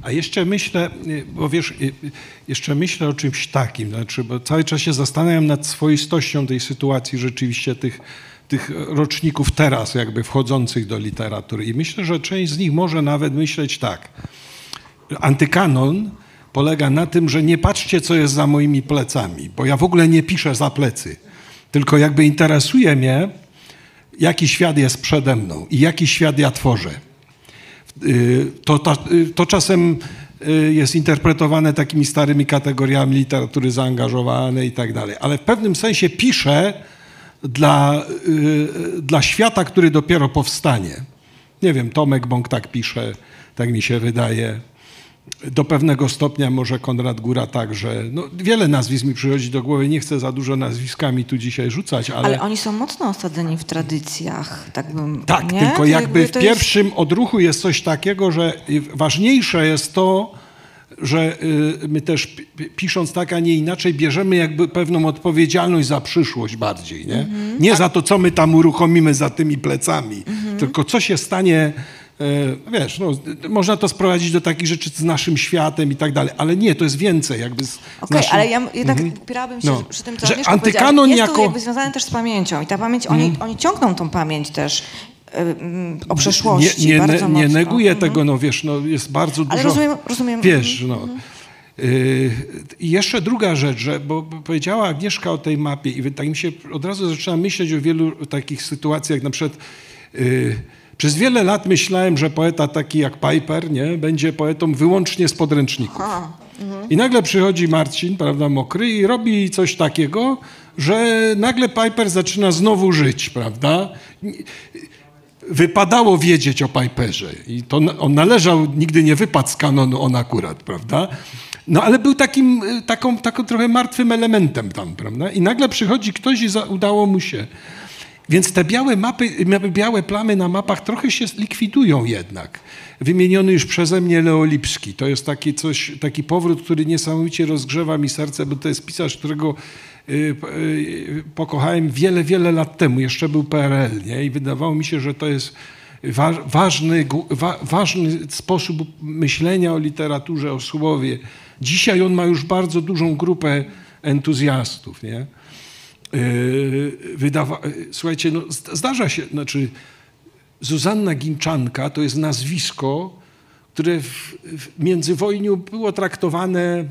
Speaker 5: A jeszcze myślę, y, bo wiesz, y, y, jeszcze myślę o czymś takim, znaczy, bo cały czas się zastanawiam nad swoistością tej sytuacji rzeczywiście tych, tych roczników teraz jakby wchodzących do literatury i myślę, że część z nich może nawet myśleć tak. Antykanon polega na tym, że nie patrzcie, co jest za moimi plecami, bo ja w ogóle nie piszę za plecy, tylko jakby interesuje mnie, jaki świat jest przede mną i jaki świat ja tworzę. y, to, ta, y, to czasem y, jest interpretowane takimi starymi kategoriami literatury zaangażowanej i tak dalej. Ale w pewnym sensie pisze dla, dla świata, który dopiero powstanie. Nie wiem, Tomek Bąk tak pisze, tak mi się wydaje. Do pewnego stopnia może Konrad Góra także. No, wiele nazwisk mi przychodzi do głowy, nie chcę za dużo nazwiskami tu dzisiaj rzucać, ale...
Speaker 2: Ale oni są mocno osadzeni w tradycjach, tak bym...
Speaker 5: Tak,
Speaker 2: nie?
Speaker 5: tylko
Speaker 2: To
Speaker 5: jakby w
Speaker 2: jest-
Speaker 5: pierwszym odruchu jest coś takiego, że ważniejsze jest to, że y, my też pi- pi- pisząc tak, a nie inaczej, bierzemy jakby pewną odpowiedzialność za przyszłość bardziej, nie?
Speaker 2: Mhm.
Speaker 5: Nie za to, co my tam uruchomimy za tymi plecami, tylko co się stanie, wiesz, no, można to sprowadzić do takich rzeczy z naszym światem i tak dalej, ale nie, to jest więcej jakby z,
Speaker 2: Okej,
Speaker 5: naszym...
Speaker 2: ale ja jednak upierałaabym się
Speaker 5: No.
Speaker 2: przy tym, co
Speaker 5: Że antykanon.
Speaker 2: Jest
Speaker 5: jako- Mhm.
Speaker 2: to jakby związane też z pamięcią i ta pamięć, oni, oni ciągną tą pamięć też mm, o przeszłości
Speaker 5: nie, nie,
Speaker 2: bardzo
Speaker 5: ne, nie
Speaker 2: mocno.
Speaker 5: neguję
Speaker 2: Mhm.
Speaker 5: tego, no wiesz, no jest bardzo dużo...
Speaker 2: Ale rozumiem, rozumiem.
Speaker 5: Wiesz, no. Y, I jeszcze druga rzecz, że, bo powiedziała Agnieszka o tej mapie i tak mi się od razu zaczęłam myśleć o wielu takich sytuacjach, na przykład y, przez wiele lat myślałem, że poeta taki jak Piper nie, będzie poetą wyłącznie z podręczników. I nagle przychodzi Marcin, prawda, mokry i robi coś takiego, że nagle Piper zaczyna znowu żyć, prawda? wypadało wiedzieć o Piperze i to on należał, nigdy nie wypadł z kanonu on akurat, prawda? No ale był takim, y, taką, taką trochę martwym elementem tam, prawda? I nagle przychodzi ktoś i za, udało mu się. Więc te białe mapy, białe plamy na mapach trochę się likwidują jednak. Wymieniony już przeze mnie Leo Lipski. To jest taki, coś, taki powrót, który niesamowicie rozgrzewa mi serce, bo to jest pisarz, którego y, y, pokochałem wiele, wiele lat temu. Jeszcze był PRL, nie? I wydawało mi się, że to jest wa ważny, ważny sposób myślenia o literaturze, o słowie. Dzisiaj on ma już bardzo dużą grupę entuzjastów, nie? Yy, wydawa- yy, słuchajcie, no, zd- zdarza się, znaczy Zuzanna Ginczanka to jest nazwisko, które w, w międzywojniu było traktowane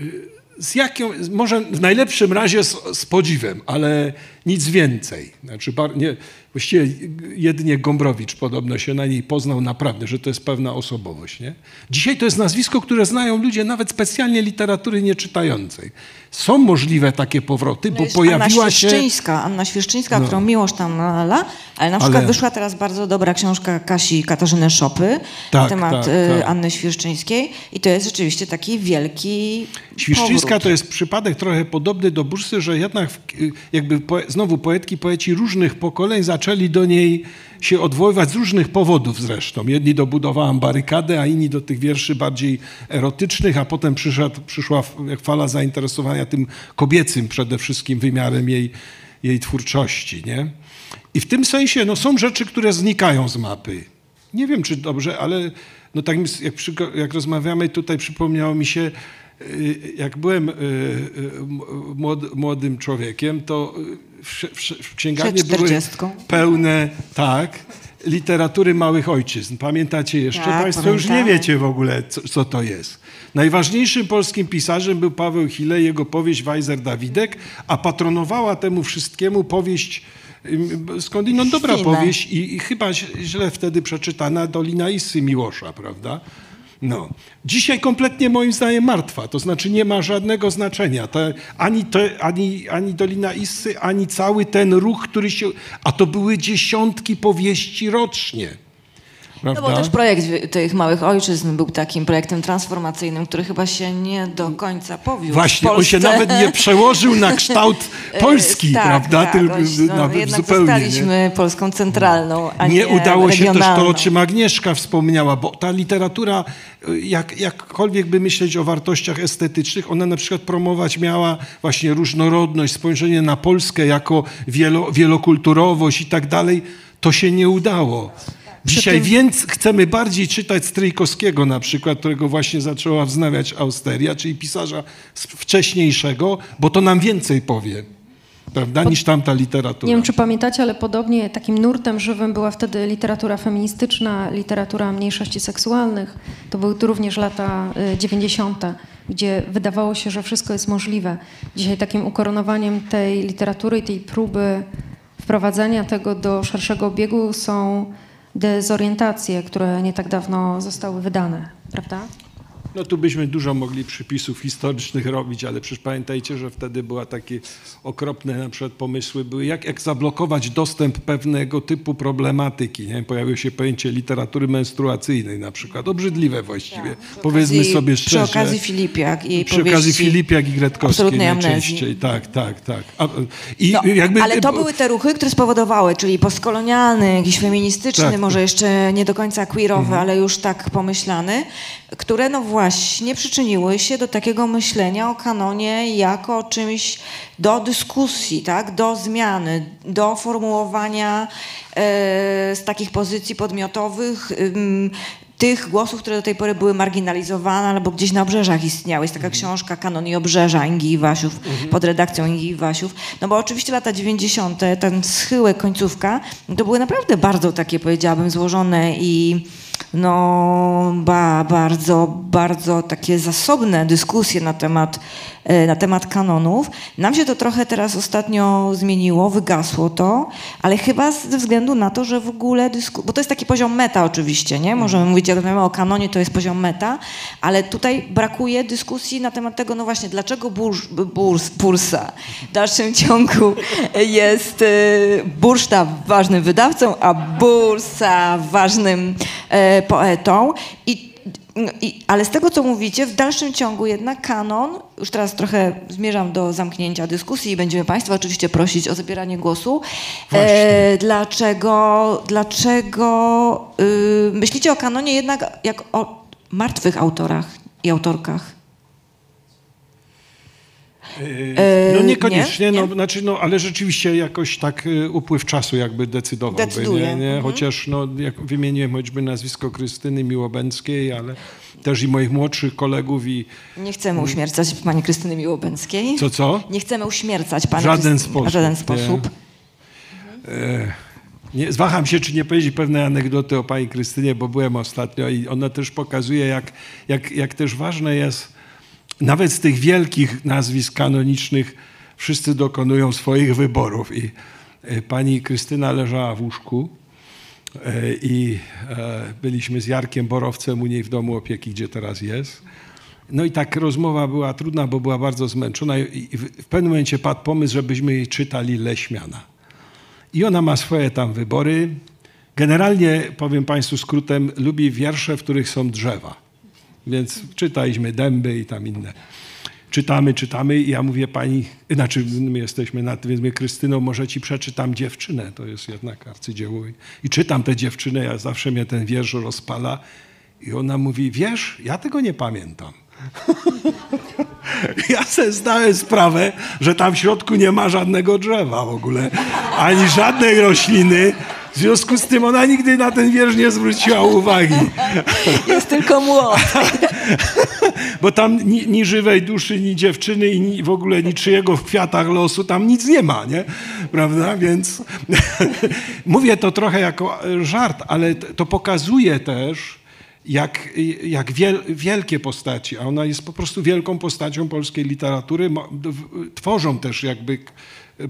Speaker 5: yy, z jaką, może w najlepszym razie z, z podziwem, ale nic więcej. Znaczy, bar, nie, właściwie jedynie Gombrowicz podobno się na niej poznał naprawdę, że to jest pewna osobowość. Nie? Dzisiaj to jest nazwisko, które znają ludzie nawet specjalnie literatury nieczytającej. Są możliwe takie powroty,
Speaker 2: No
Speaker 5: bo pojawiła
Speaker 2: Anna
Speaker 5: się...
Speaker 2: Świerszczyńska, Anna Świerszczyńska,
Speaker 5: No.
Speaker 2: którą miłość tam nalala, ale na przykład
Speaker 5: Ale-
Speaker 2: wyszła teraz bardzo dobra książka Kasi Katarzyny Szopy na
Speaker 5: Tak,
Speaker 2: temat
Speaker 5: tak,
Speaker 2: y,
Speaker 5: tak.
Speaker 2: Anny Świerszczyńskiej i to jest rzeczywiście taki wielki
Speaker 5: Świszczyńska
Speaker 2: powrót.
Speaker 5: to jest przypadek trochę podobny do Bursy, że jednak w, jakby poe, znowu poetki, poeci różnych pokoleń zaczęli do niej się odwoływać z różnych powodów zresztą. Jedni dobudowałam barykadę, a inni do tych wierszy bardziej erotycznych, a potem przyszła fala zainteresowania tym kobiecym przede wszystkim wymiarem jej, jej twórczości. Nie? I w tym sensie no, są rzeczy, które znikają z mapy. Nie wiem, czy dobrze, ale no tak jak, jak rozmawiamy tutaj, przypomniało mi się, y, jak byłem y, y, młodym człowiekiem, to w, księgarni były
Speaker 2: 40.
Speaker 5: pełne, tak, literatury małych ojczyzn. Pamiętacie jeszcze?
Speaker 2: Tak,
Speaker 5: Państwo już nie wiecie w ogóle, co, co to jest. Najważniejszym polskim pisarzem był Paweł Hille, jego powieść Weiser Dawidek, a patronowała temu wszystkiemu powieść skądinąd dobra
Speaker 2: Chwilę.
Speaker 5: powieść i, i chyba źle wtedy przeczytana Dolina Issy Miłosza, prawda? No. Dzisiaj kompletnie moim zdaniem martwa, to znaczy nie ma żadnego znaczenia. Te, ani, te, ani, ani Dolina Issy, ani cały ten ruch, który się... A to były dziesiątki powieści rocznie.
Speaker 2: No
Speaker 5: Prawda?
Speaker 2: bo też projekt tych małych ojczyzn był takim projektem transformacyjnym, który chyba się nie do końca powiódł.
Speaker 5: Właśnie, on się nawet nie [LAUGHS] przełożył na kształt Polski,
Speaker 2: tak,
Speaker 5: prawda?
Speaker 2: Tak,
Speaker 5: Tylko
Speaker 2: no,
Speaker 5: nawet
Speaker 2: jednak
Speaker 5: zupełnie. Nie?
Speaker 2: zostaliśmy Polską centralną, a nie
Speaker 5: nie udało się też to,
Speaker 2: regionalną.
Speaker 5: o czym Agnieszka wspomniała, bo ta literatura, y, jak, jakkolwiek by myśleć o wartościach estetycznych, ona na przykład promować miała właśnie różnorodność, spojrzenie na Polskę jako wielo, wielokulturowość i tak dalej. To się nie udało. Dzisiaj więc chcemy bardziej czytać Stryjkowskiego na przykład, którego właśnie zaczęła wznawiać Austeria, czyli pisarza wcześniejszego, bo to nam więcej powie, prawda, niż tamta literatura.
Speaker 3: Nie wiem, czy pamiętacie, ale podobnie takim nurtem żywym była wtedy literatura feministyczna, literatura mniejszości seksualnych. To były tu również lata y, 90., gdzie wydawało się, że wszystko jest możliwe. Dzisiaj takim ukoronowaniem tej literatury i tej próby wprowadzenia tego do szerszego obiegu są dezorientacje, które nie tak dawno zostały wydane, prawda?
Speaker 5: No tu byśmy dużo mogli przypisów historycznych robić, ale przecież pamiętajcie, że wtedy była takie okropne na przykład pomysły były, jak, jak zablokować dostęp pewnego typu problematyki. Nie? Pojawiło się pojęcie literatury menstruacyjnej na przykład, obrzydliwe właściwie. Powiedzmy
Speaker 2: okazji-
Speaker 5: sobie
Speaker 2: Przy
Speaker 5: szczerze.
Speaker 2: okazji Filipiak i
Speaker 5: Przy okazji Filipiak i Gretkowskiej najczęściej. Tak, tak, tak. A, I
Speaker 2: No,
Speaker 5: jakby,
Speaker 2: ale to były te ruchy, które spowodowały, czyli postkolonialny, jakiś feministyczny,
Speaker 5: Tak.
Speaker 2: może jeszcze nie do końca queerowy, ale już tak pomyślany, które no właśnie przyczyniły się do takiego myślenia o kanonie jako o czymś do dyskusji, tak? do zmiany, do formułowania e, z takich pozycji podmiotowych ym, tych głosów, które do tej pory były marginalizowane albo gdzieś na obrzeżach istniały. Jest taka książka Kanon i Obrzeża Ingi Iwasiów pod redakcją Ingi Iwasiów. No bo oczywiście lata 90., ten schyłek, końcówka, to były naprawdę bardzo takie, powiedziałabym, złożone i no ba, bardzo, bardzo takie zasobne dyskusje na temat, e, na temat kanonów. Nam się to trochę teraz ostatnio zmieniło, wygasło to, ale chyba ze względu na to, że w ogóle dysku... bo to jest taki poziom meta oczywiście, nie? Możemy mówić, jak rozmawiamy o kanonie, to jest poziom meta, ale tutaj brakuje dyskusji na temat tego, no właśnie, dlaczego bursz, burs, bursa w dalszym [LAUGHS] ciągu jest e, burszta ważnym wydawcą, a bursa ważnym e, poetą i no i, ale z tego, co mówicie, w dalszym ciągu jednak kanon, już teraz trochę zmierzam do zamknięcia dyskusji i będziemy Państwa oczywiście prosić o zabieranie głosu. E, dlaczego dlaczego y, myślicie o kanonie jednak jak o martwych autorach i autorkach?
Speaker 5: No
Speaker 2: E,
Speaker 5: niekoniecznie,
Speaker 2: nie?
Speaker 5: No,
Speaker 2: Nie?
Speaker 5: znaczy, no, ale rzeczywiście jakoś tak y, upływ czasu jakby decydowałby.
Speaker 2: Decyduje,
Speaker 5: Nie, nie?
Speaker 2: mhm.
Speaker 5: Chociaż no, jak wymieniłem choćby nazwisko Krystyny Miłobęckiej, ale też i moich młodszych kolegów i
Speaker 2: Nie chcemy uśmiercać pani Krystyny Miłobęckiej.
Speaker 5: co, co?
Speaker 2: Nie chcemy uśmiercać pani
Speaker 5: żaden
Speaker 2: Krystyny-
Speaker 5: sposób,
Speaker 2: W żaden sposób.
Speaker 5: Nie, zwaham się, czy nie powiedzieć pewnej anegdoty o pani Krystynie, bo byłem ostatnio i ona też pokazuje, jak, jak, jak też ważne jest, nawet z tych wielkich nazwisk kanonicznych, wszyscy dokonują swoich wyborów. I e, pani Krystyna leżała w łóżku e, i e, byliśmy z Jarkiem Borowcem u niej w domu opieki, gdzie teraz jest. No i tak rozmowa była trudna, bo była bardzo zmęczona i w pewnym momencie padł pomysł, żebyśmy jej czytali Leśmiana. I ona ma swoje tam wybory. Generalnie, powiem Państwu skrótem, lubi wiersze, w których są drzewa. Więc czytaliśmy dęby i tam inne. Czytamy, czytamy i ja mówię pani, znaczy my jesteśmy na tym, więc mówię, Krystyno, może ci przeczytam dziewczynę, to jest jednak arcydzieło. I- czytam tę dziewczynę, ja zawsze mnie ten wiersz rozpala. I ona mówi, wiesz, ja tego nie pamiętam. [LAUGHS] Ja sobie zdałem sprawę, że tam w środku nie ma żadnego drzewa w ogóle, ani żadnej rośliny. W związku z tym ona nigdy na ten wiersz nie zwróciła uwagi, [LAUGHS]
Speaker 2: Jest tylko młot. [LAUGHS]
Speaker 5: bo tam ni, ni żywej duszy, ni dziewczyny i ni, w ogóle niczyjego w kwiatach losu tam nic nie ma, nie? Prawda? Więc mówię to trochę jako e, żart, ale to pokazuje też, jak, jak wiel, wielkie postaci, a ona jest po prostu wielką postacią polskiej literatury, tworzą też jakby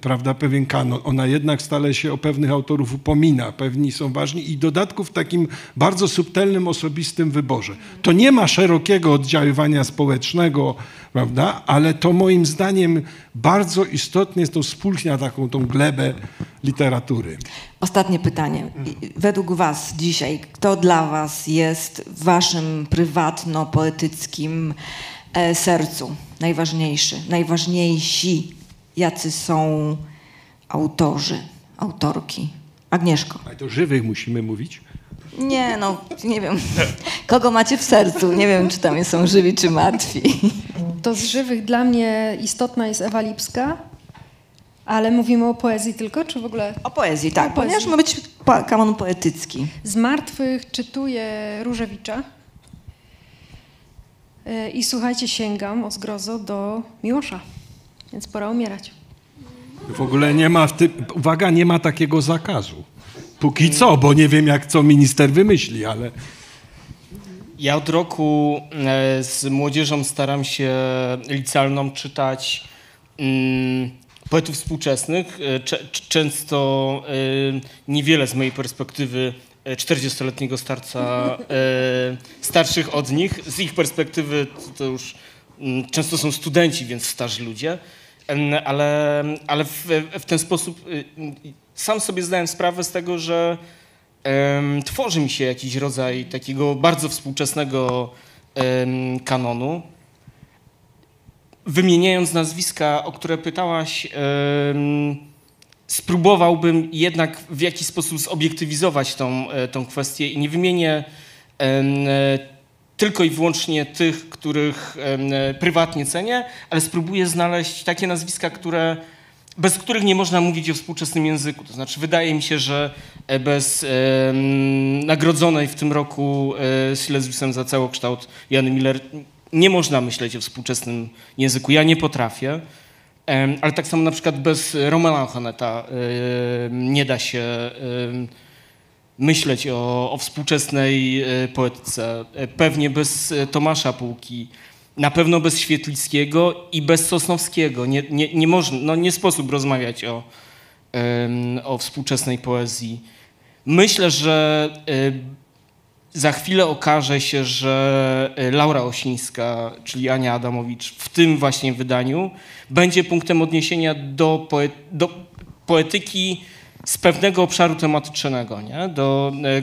Speaker 5: prawda, pewien kanon. Ona jednak stale się o pewnych autorów upomina, pewni są ważni i dodatku w takim bardzo subtelnym, osobistym wyborze. To nie ma szerokiego oddziaływania społecznego, prawda, ale to moim zdaniem bardzo istotnie to spulchnia taką tą glebę literatury.
Speaker 2: Ostatnie pytanie. Według Was dzisiaj, kto dla Was jest Waszym prywatno-poetyckim e, sercu najważniejszy, najważniejsi? Jacy są autorzy, autorki? Agnieszko.
Speaker 5: Ale to żywych musimy mówić.
Speaker 2: Nie, no, nie wiem. [LAUGHS] Kogo macie w sercu? Nie wiem, czy tam są żywi, czy martwi.
Speaker 3: To z żywych dla mnie istotna jest Ewa Lipska, ale mówimy o poezji tylko, czy w ogóle
Speaker 2: O poezji, tak,
Speaker 3: O poezji.
Speaker 2: ponieważ ma być kanon poetycki.
Speaker 3: z martwych czytuję Różewicza. E, I słuchajcie, sięgam o zgrozo do Miłosza, więc pora umierać.
Speaker 5: W ogóle nie ma w tym, uwaga, nie ma takiego zakazu. Póki co, bo nie wiem jak co minister wymyśli, ale
Speaker 4: Ja od roku e, z młodzieżą staram się licealną czytać mm, poetów współczesnych. E, Często e, niewiele z mojej perspektywy e, 40-letniego starca starszych od nich. Z ich perspektywy to, już mm, często są studenci, więc starzy ludzie, ale, ale w, w ten sposób y, sam sobie zdałem sprawę z tego, że em, tworzy mi się jakiś rodzaj takiego bardzo współczesnego em, kanonu. Wymieniając nazwiska, o które pytałaś, em, spróbowałbym jednak w jakiś sposób zobiektywizować tą, e, tą kwestię i nie wymienię tylko i wyłącznie tych, których e, prywatnie cenię, ale spróbuję znaleźć takie nazwiska, które, bez których nie można mówić o współczesnym języku. To znaczy, wydaje mi się, że e, bez nagrodzonej w tym roku e, Silesiusem za całokształt Jany Miller nie można myśleć o współczesnym języku. Ja nie potrafię. Ale tak samo na przykład bez Romana Honeta em, nie da się myśleć o, o współczesnej e, poetyce. E, Pewnie bez e, Tomasza Półki, na pewno bez Świetlickiego i bez Sosnowskiego. Nie, nie, nie, można, no nie sposób rozmawiać o, o współczesnej poezji. Myślę, że za chwilę okaże się, że Laura Osińska, czyli Ania Adamowicz, w tym właśnie wydaniu będzie punktem odniesienia do, do poetyki z pewnego obszaru tematycznego, nie? Do, e,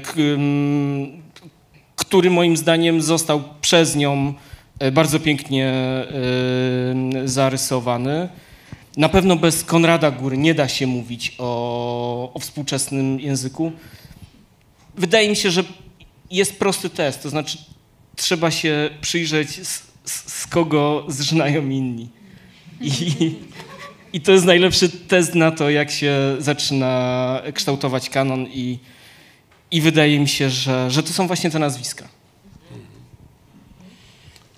Speaker 4: który moim zdaniem został przez nią e, bardzo pięknie e, zarysowany. Na pewno bez Konrada Góry nie da się mówić o, o współczesnym języku. Wydaje mi się, że jest prosty test, to znaczy trzeba się przyjrzeć, z, z, z kogo zżynają inni. I, I to jest najlepszy test na to, jak się zaczyna kształtować kanon i, i wydaje mi się, że, że to są właśnie te nazwiska.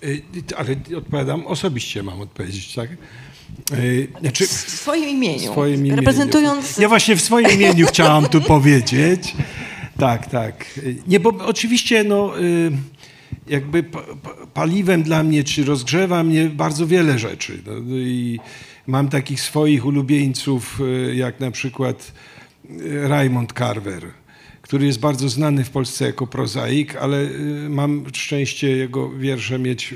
Speaker 5: Y, Ale odpowiadam, osobiście mam odpowiedzieć, tak? Y, Znaczy,
Speaker 2: W swoim imieniu.
Speaker 5: w swoim imieniu.
Speaker 2: Reprezentując
Speaker 5: Ja właśnie w swoim imieniu chciałam tu powiedzieć. Tak, tak. Y, Nie, bo oczywiście no, jakby pa- pa- paliwem dla mnie, czy rozgrzewa mnie bardzo wiele rzeczy. No, I mam takich swoich ulubieńców, y, jak na przykład y, Raymond Carver, który jest bardzo znany w Polsce jako prozaik, ale y, mam szczęście jego wiersze mieć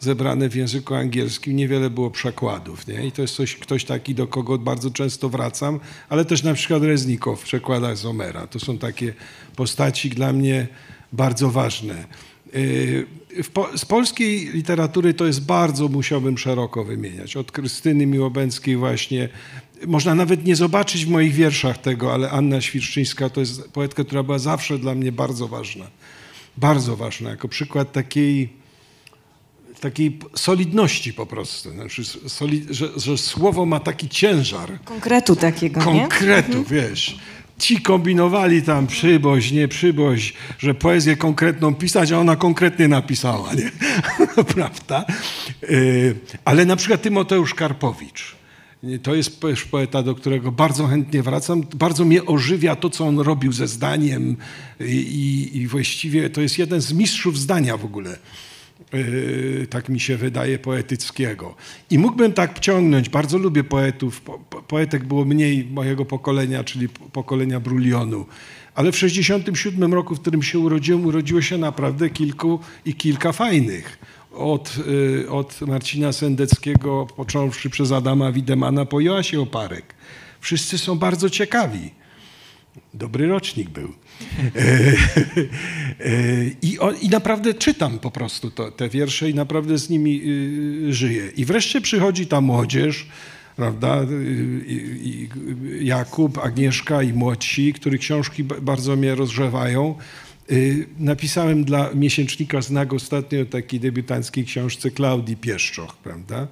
Speaker 5: zebrane w języku angielskim. Niewiele było przekładów. Nie? I to jest coś, ktoś taki, do kogo bardzo często wracam, ale też na przykład Reznikow w przekładach z Homera. To są takie postaci dla mnie bardzo ważne. Y, po, z polskiej literatury to jest bardzo, musiałbym szeroko wymieniać. Od Krystyny Miłobęckiej właśnie. Można nawet nie zobaczyć w moich wierszach tego, ale Anna Świerszczyńska to jest poetka, która była zawsze dla mnie bardzo ważna. Bardzo ważna, jako przykład takiej, takiej solidności po prostu. Znaczy, że, że słowo ma taki ciężar,
Speaker 2: konkretu takiego, nie?
Speaker 5: konkretu, wiesz. Ci kombinowali tam przyboś, nie przyboś, że poezję konkretną pisać, a ona konkretnie napisała, nie? [LAUGHS] Prawda? Y, Ale na przykład Tymoteusz Karpowicz. Nie, To jest poeta, do którego bardzo chętnie wracam. Bardzo mnie ożywia to, co on robił ze zdaniem i, i właściwie to jest jeden z mistrzów zdania w ogóle. Yy, tak mi się wydaje, poetyckiego. I mógłbym tak ciągnąć. Bardzo lubię poetów. Po, po, poetek było mniej mojego pokolenia, czyli pokolenia Brulionu. Ale w 67 roku, w którym się urodziłem, urodziło się naprawdę kilku i kilka fajnych. Od, yy, od Marcina Sendeckiego, począwszy przez Adama Widemana po Joasie Oparek. Wszyscy są bardzo ciekawi. Dobry rocznik był. E, [LAUGHS] e, I, o, I naprawdę czytam po prostu to, te wiersze i naprawdę z nimi y, żyję. I wreszcie przychodzi ta młodzież, prawda? y, Jakub, Agnieszka i młodsi, których książki ba- bardzo mnie rozgrzewają. Y, Napisałem dla miesięcznika Znak ostatnio takiej debiutanckiej książce Klaudii Pieszczoch, prawda?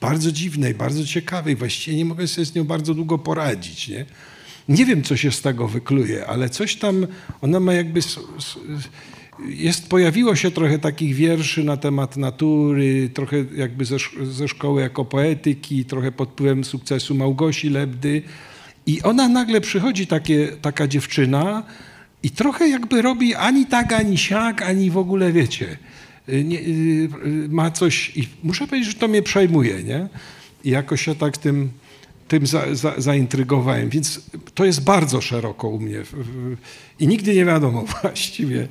Speaker 5: Bardzo dziwnej, bardzo ciekawej. Właściwie nie mogę sobie z nią bardzo długo poradzić, nie? Nie wiem, co się z tego wykluje, ale coś tam, ona ma jakby, jest, pojawiło się trochę takich wierszy na temat natury, trochę jakby ze, ze szkoły jako poetyki, trochę pod wpływem sukcesu Małgosi Lebdy. I ona nagle przychodzi takie, taka dziewczyna i trochę jakby robi ani tak, ani siak, ani w ogóle, wiecie, y, nie, y, y, ma coś i muszę powiedzieć, że to mnie przejmuje, nie? I jakoś się tak tym tym za, za, zaintrygowałem, więc to jest bardzo szeroko u mnie i nigdy nie wiadomo [LAUGHS] właściwie,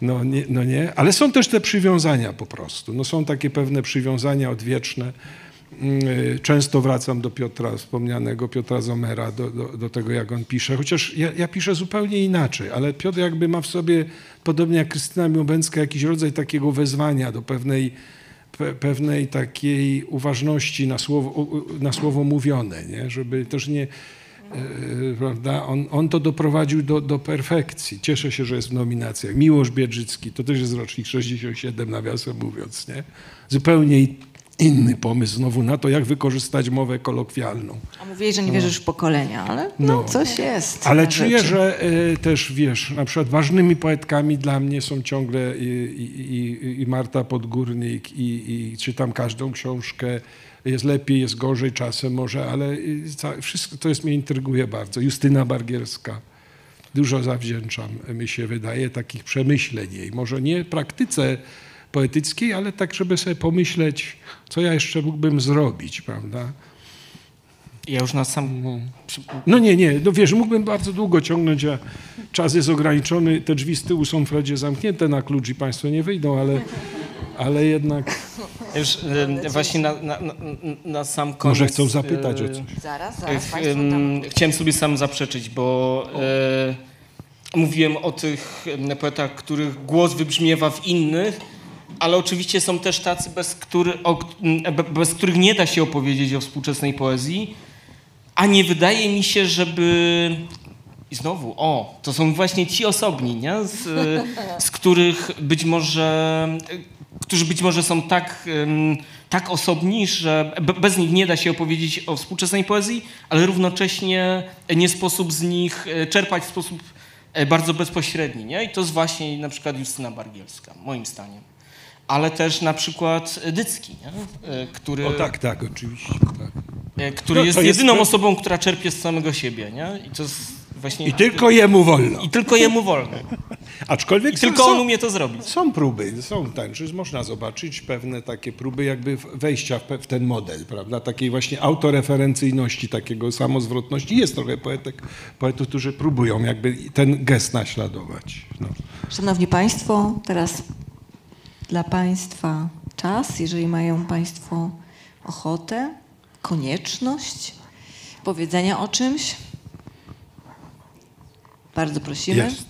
Speaker 5: no nie, no nie, ale są też te przywiązania po prostu, no są takie pewne przywiązania odwieczne. Mm, Często wracam do Piotra, wspomnianego Piotra Zomera, do, do, do tego, jak on pisze. Chociaż ja, ja piszę zupełnie inaczej, ale Piotr jakby ma w sobie, podobnie jak Krystyna Miłobęcka, jakiś rodzaj takiego wezwania do pewnej, pe, pewnej takiej uważności na słowo, na słowo mówione, nie? żeby też nie, e, prawda, on, on to doprowadził do, do perfekcji. Cieszę się, że jest w nominacjach. Miłosz Biedrzycki, to też jest rocznik 67, nawiasem mówiąc, nie? Zupełnie inny pomysł znowu na to, jak wykorzystać mowę kolokwialną.
Speaker 2: A mówiłeś, że nie wierzysz w pokolenia, ale no,
Speaker 5: No.
Speaker 2: coś jest.
Speaker 5: Ale czuję,
Speaker 2: rzeczy.
Speaker 5: że e, też wiesz, na przykład ważnymi poetkami dla mnie są ciągle i, i, i, Marta Podgórnik i, i czytam każdą książkę. Jest lepiej, jest gorzej czasem może, ale i ca- wszystko to jest mnie intryguje bardzo. Justyna Bargierska. Dużo zawdzięczam, mi się wydaje, takich przemyśleń jej. Może nie praktyce poetyckiej, ale tak, żeby sobie pomyśleć, co ja jeszcze mógłbym zrobić, prawda?
Speaker 4: Ja już na sam...
Speaker 5: No nie, nie, no wiesz, mógłbym bardzo długo ciągnąć, a czas jest ograniczony, te drzwi z tyłu są wprawdzie zamknięte na klucz i państwo nie wyjdą, ale, ale jednak
Speaker 4: Już właśnie na, na, na, na sam koniec...
Speaker 5: może chcą zapytać o coś.
Speaker 2: Zaraz, zaraz.
Speaker 4: Chciałem sobie sam zaprzeczyć, bo e, mówiłem o tych poetach, których głos wybrzmiewa w innych, ale oczywiście są też tacy, bez, który, o, bez których nie da się opowiedzieć o współczesnej poezji, a nie wydaje mi się, żeby... I znowu, o, to są właśnie ci osobni, nie? Z, z których być może, którzy być może są tak, tak osobni, że be- bez nich nie da się opowiedzieć o współczesnej poezji, ale równocześnie nie sposób z nich e, czerpać w sposób e, bardzo bezpośredni, nie? I to jest właśnie na przykład Justyna Bargielska, moim zdaniem. Ale też na przykład Dycki, nie? E, który,
Speaker 5: O tak, tak, oczywiście. Tak.
Speaker 4: e, który
Speaker 5: No,
Speaker 4: jest
Speaker 5: jest-
Speaker 4: jedyną osobą, która czerpie z samego siebie, nie? I to jest właśnie...
Speaker 5: I tylko jemu wolno.
Speaker 4: I tylko jemu wolno. [LAUGHS]
Speaker 5: Aczkolwiek
Speaker 4: I
Speaker 5: są-
Speaker 4: tylko
Speaker 5: są,
Speaker 4: on umie to zrobić.
Speaker 5: Są próby, są że można zobaczyć pewne takie próby jakby wejścia w, w ten model, prawda, takiej właśnie autoreferencyjności, takiego samozwrotności. Jest trochę poetek, poetów, którzy próbują jakby ten gest naśladować. No.
Speaker 2: Szanowni Państwo, teraz dla Państwa czas, jeżeli mają Państwo ochotę, konieczność powiedzenia o czymś. Bardzo prosimy.
Speaker 5: Jest.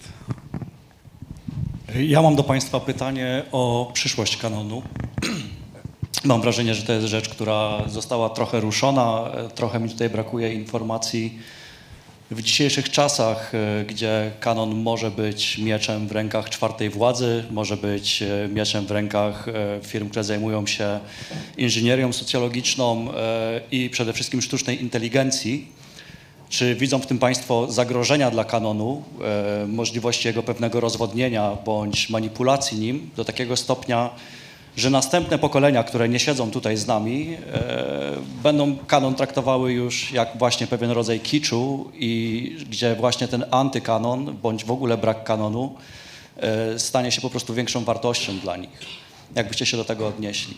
Speaker 6: Ja mam do Państwa pytanie o przyszłość kanonu. [CLEARS THROAT] Mam wrażenie, że to jest rzecz, która została trochę ruszona. Trochę mi tutaj brakuje informacji. W dzisiejszych czasach, e, gdzie kanon może być mieczem w rękach czwartej władzy, może być e, mieczem w rękach e, firm, które zajmują się inżynierią socjologiczną i przede wszystkim sztucznej inteligencji, czy widzą w tym Państwo zagrożenia dla kanonu, możliwości jego pewnego rozwodnienia bądź manipulacji nim do takiego stopnia, że następne pokolenia, które nie siedzą tutaj z nami, e, będą kanon traktowały już jak właśnie pewien rodzaj kiczu i gdzie właśnie ten antykanon bądź w ogóle brak kanonu e, stanie się po prostu większą wartością dla nich. Jakbyście się do tego odnieśli?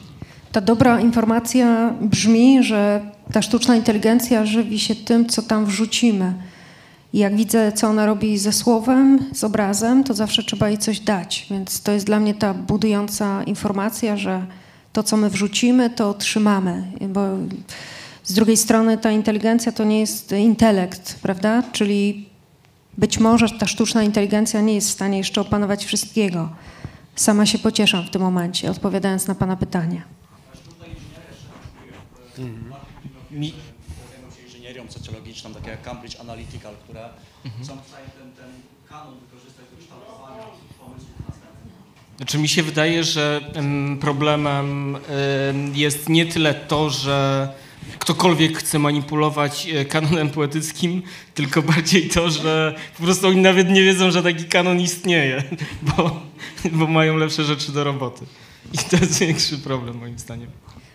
Speaker 3: Ta dobra informacja brzmi, że ta sztuczna inteligencja żywi się tym, co tam wrzucimy. I jak widzę, co ona robi ze słowem, z obrazem, to zawsze trzeba jej coś dać. Więc to jest dla mnie ta budująca informacja, że to, co my wrzucimy, to otrzymamy. Bo z drugiej strony ta inteligencja to nie jest intelekt, prawda? Czyli być może ta sztuczna inteligencja nie jest w stanie jeszcze opanować wszystkiego. Sama się pocieszam w tym momencie, odpowiadając na Pana pytanie.
Speaker 4: Mi,
Speaker 6: socjologiczną, takie jak Cambridge Analytical, które są w stanie ten, ten kanon wykorzystać do kształtowania pomysłów następnych.
Speaker 4: Znaczy mi się wydaje, że em, problemem em, jest nie tyle to, że ktokolwiek chce manipulować e, kanonem poetyckim, tylko [LAUGHS] bardziej to, że po prostu oni nawet nie wiedzą, że taki kanon istnieje, bo, bo mają lepsze rzeczy do roboty. I to jest [LAUGHS] większy problem moim zdaniem.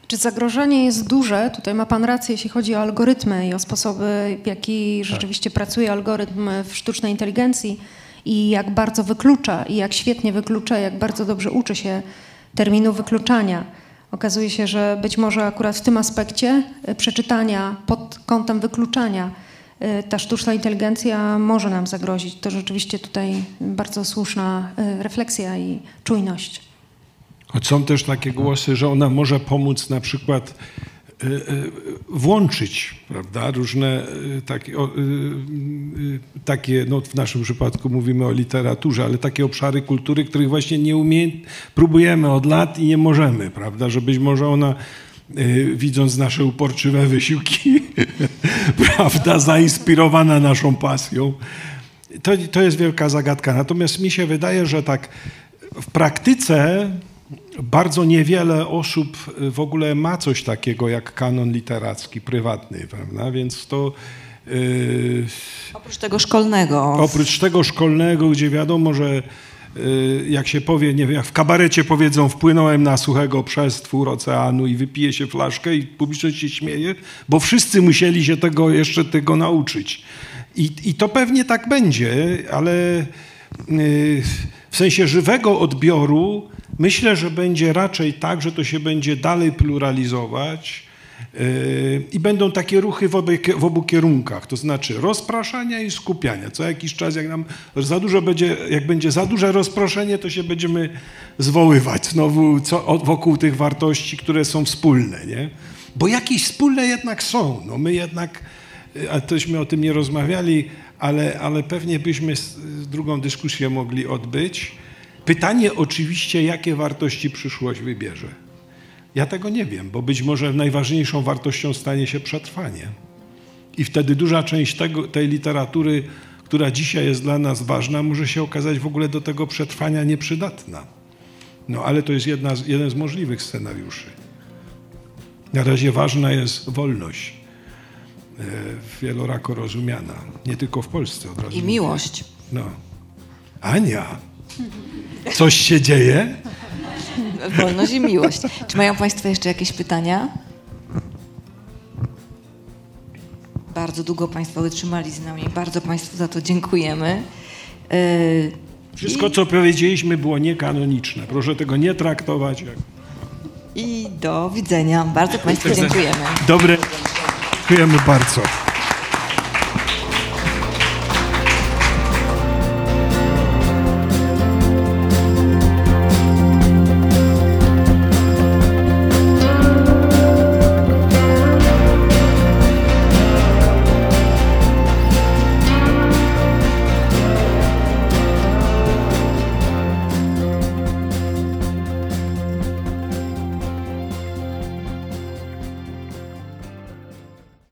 Speaker 3: Czy zagrożenie jest duże? Tutaj ma Pan rację, jeśli chodzi o algorytmy i o sposoby, w jaki rzeczywiście pracuje algorytm w sztucznej inteligencji i jak bardzo wyklucza, i jak świetnie wyklucza, jak bardzo dobrze uczy się terminu wykluczania. Okazuje się, że być może akurat w tym aspekcie e, przeczytania pod kątem wykluczania e, ta sztuczna inteligencja może nam zagrozić. To rzeczywiście tutaj bardzo słuszna e, refleksja i czujność.
Speaker 5: Choć są też takie głosy, że ona może pomóc na przykład y, y, włączyć prawda, różne y, takie, takie, no w naszym przypadku mówimy o literaturze, ale takie obszary kultury, których właśnie nie umie, próbujemy od lat i nie możemy, prawda, że być może ona widząc nasze uporczywe wysiłki, [LAUGHS] prawda, zainspirowana naszą pasją, to, to jest wielka zagadka. Natomiast mi się wydaje, że tak w praktyce bardzo niewiele osób w ogóle ma coś takiego jak kanon literacki, prywatny, prawda? Więc to yy,
Speaker 2: Oprócz tego szkolnego.
Speaker 5: oprócz tego szkolnego, gdzie wiadomo, że yy, jak się powie, nie wiem, jak w kabarecie powiedzą, wpłynąłem na suchego przez twór oceanu i wypije się flaszkę i publiczność się śmieje, bo wszyscy musieli się tego jeszcze tego nauczyć. I, i to pewnie tak będzie, ale yy, w sensie żywego odbioru myślę, że będzie raczej tak, że to się będzie dalej pluralizować. Yy, I będą takie ruchy w, obie, w obu kierunkach, to znaczy rozpraszania i skupiania. Co jakiś czas, jak nam za dużo będzie, jak będzie za duże rozproszenie, to się będziemy zwoływać znowu co, wokół tych wartości, które są wspólne, nie? Bo jakieś wspólne jednak są. No my jednak, yy, a tośmy o tym nie rozmawiali, ale, ale pewnie byśmy drugą dyskusję mogli odbyć. Pytanie oczywiście, jakie wartości przyszłość wybierze. Ja tego nie wiem, bo być może najważniejszą wartością stanie się przetrwanie. I wtedy duża część tego, tej literatury, która dzisiaj jest dla nas ważna, może się okazać w ogóle do tego przetrwania nieprzydatna. No ale to jest jedna jeden z możliwych scenariuszy. Na razie ważna jest wolność, wielorako rozumiana. Nie tylko w Polsce od razu.
Speaker 2: I miłość.
Speaker 5: No. Ania, coś się dzieje?
Speaker 2: Wolność i miłość. Czy mają Państwo jeszcze jakieś pytania? Bardzo długo Państwo wytrzymali z nami. Bardzo Państwu za to dziękujemy. Yy,
Speaker 5: Wszystko, co powiedzieliśmy, było niekanoniczne. Proszę tego nie traktować jak...
Speaker 2: I do widzenia. Bardzo Państwu dziękujemy.
Speaker 5: Dobre. Dziękujemy bardzo.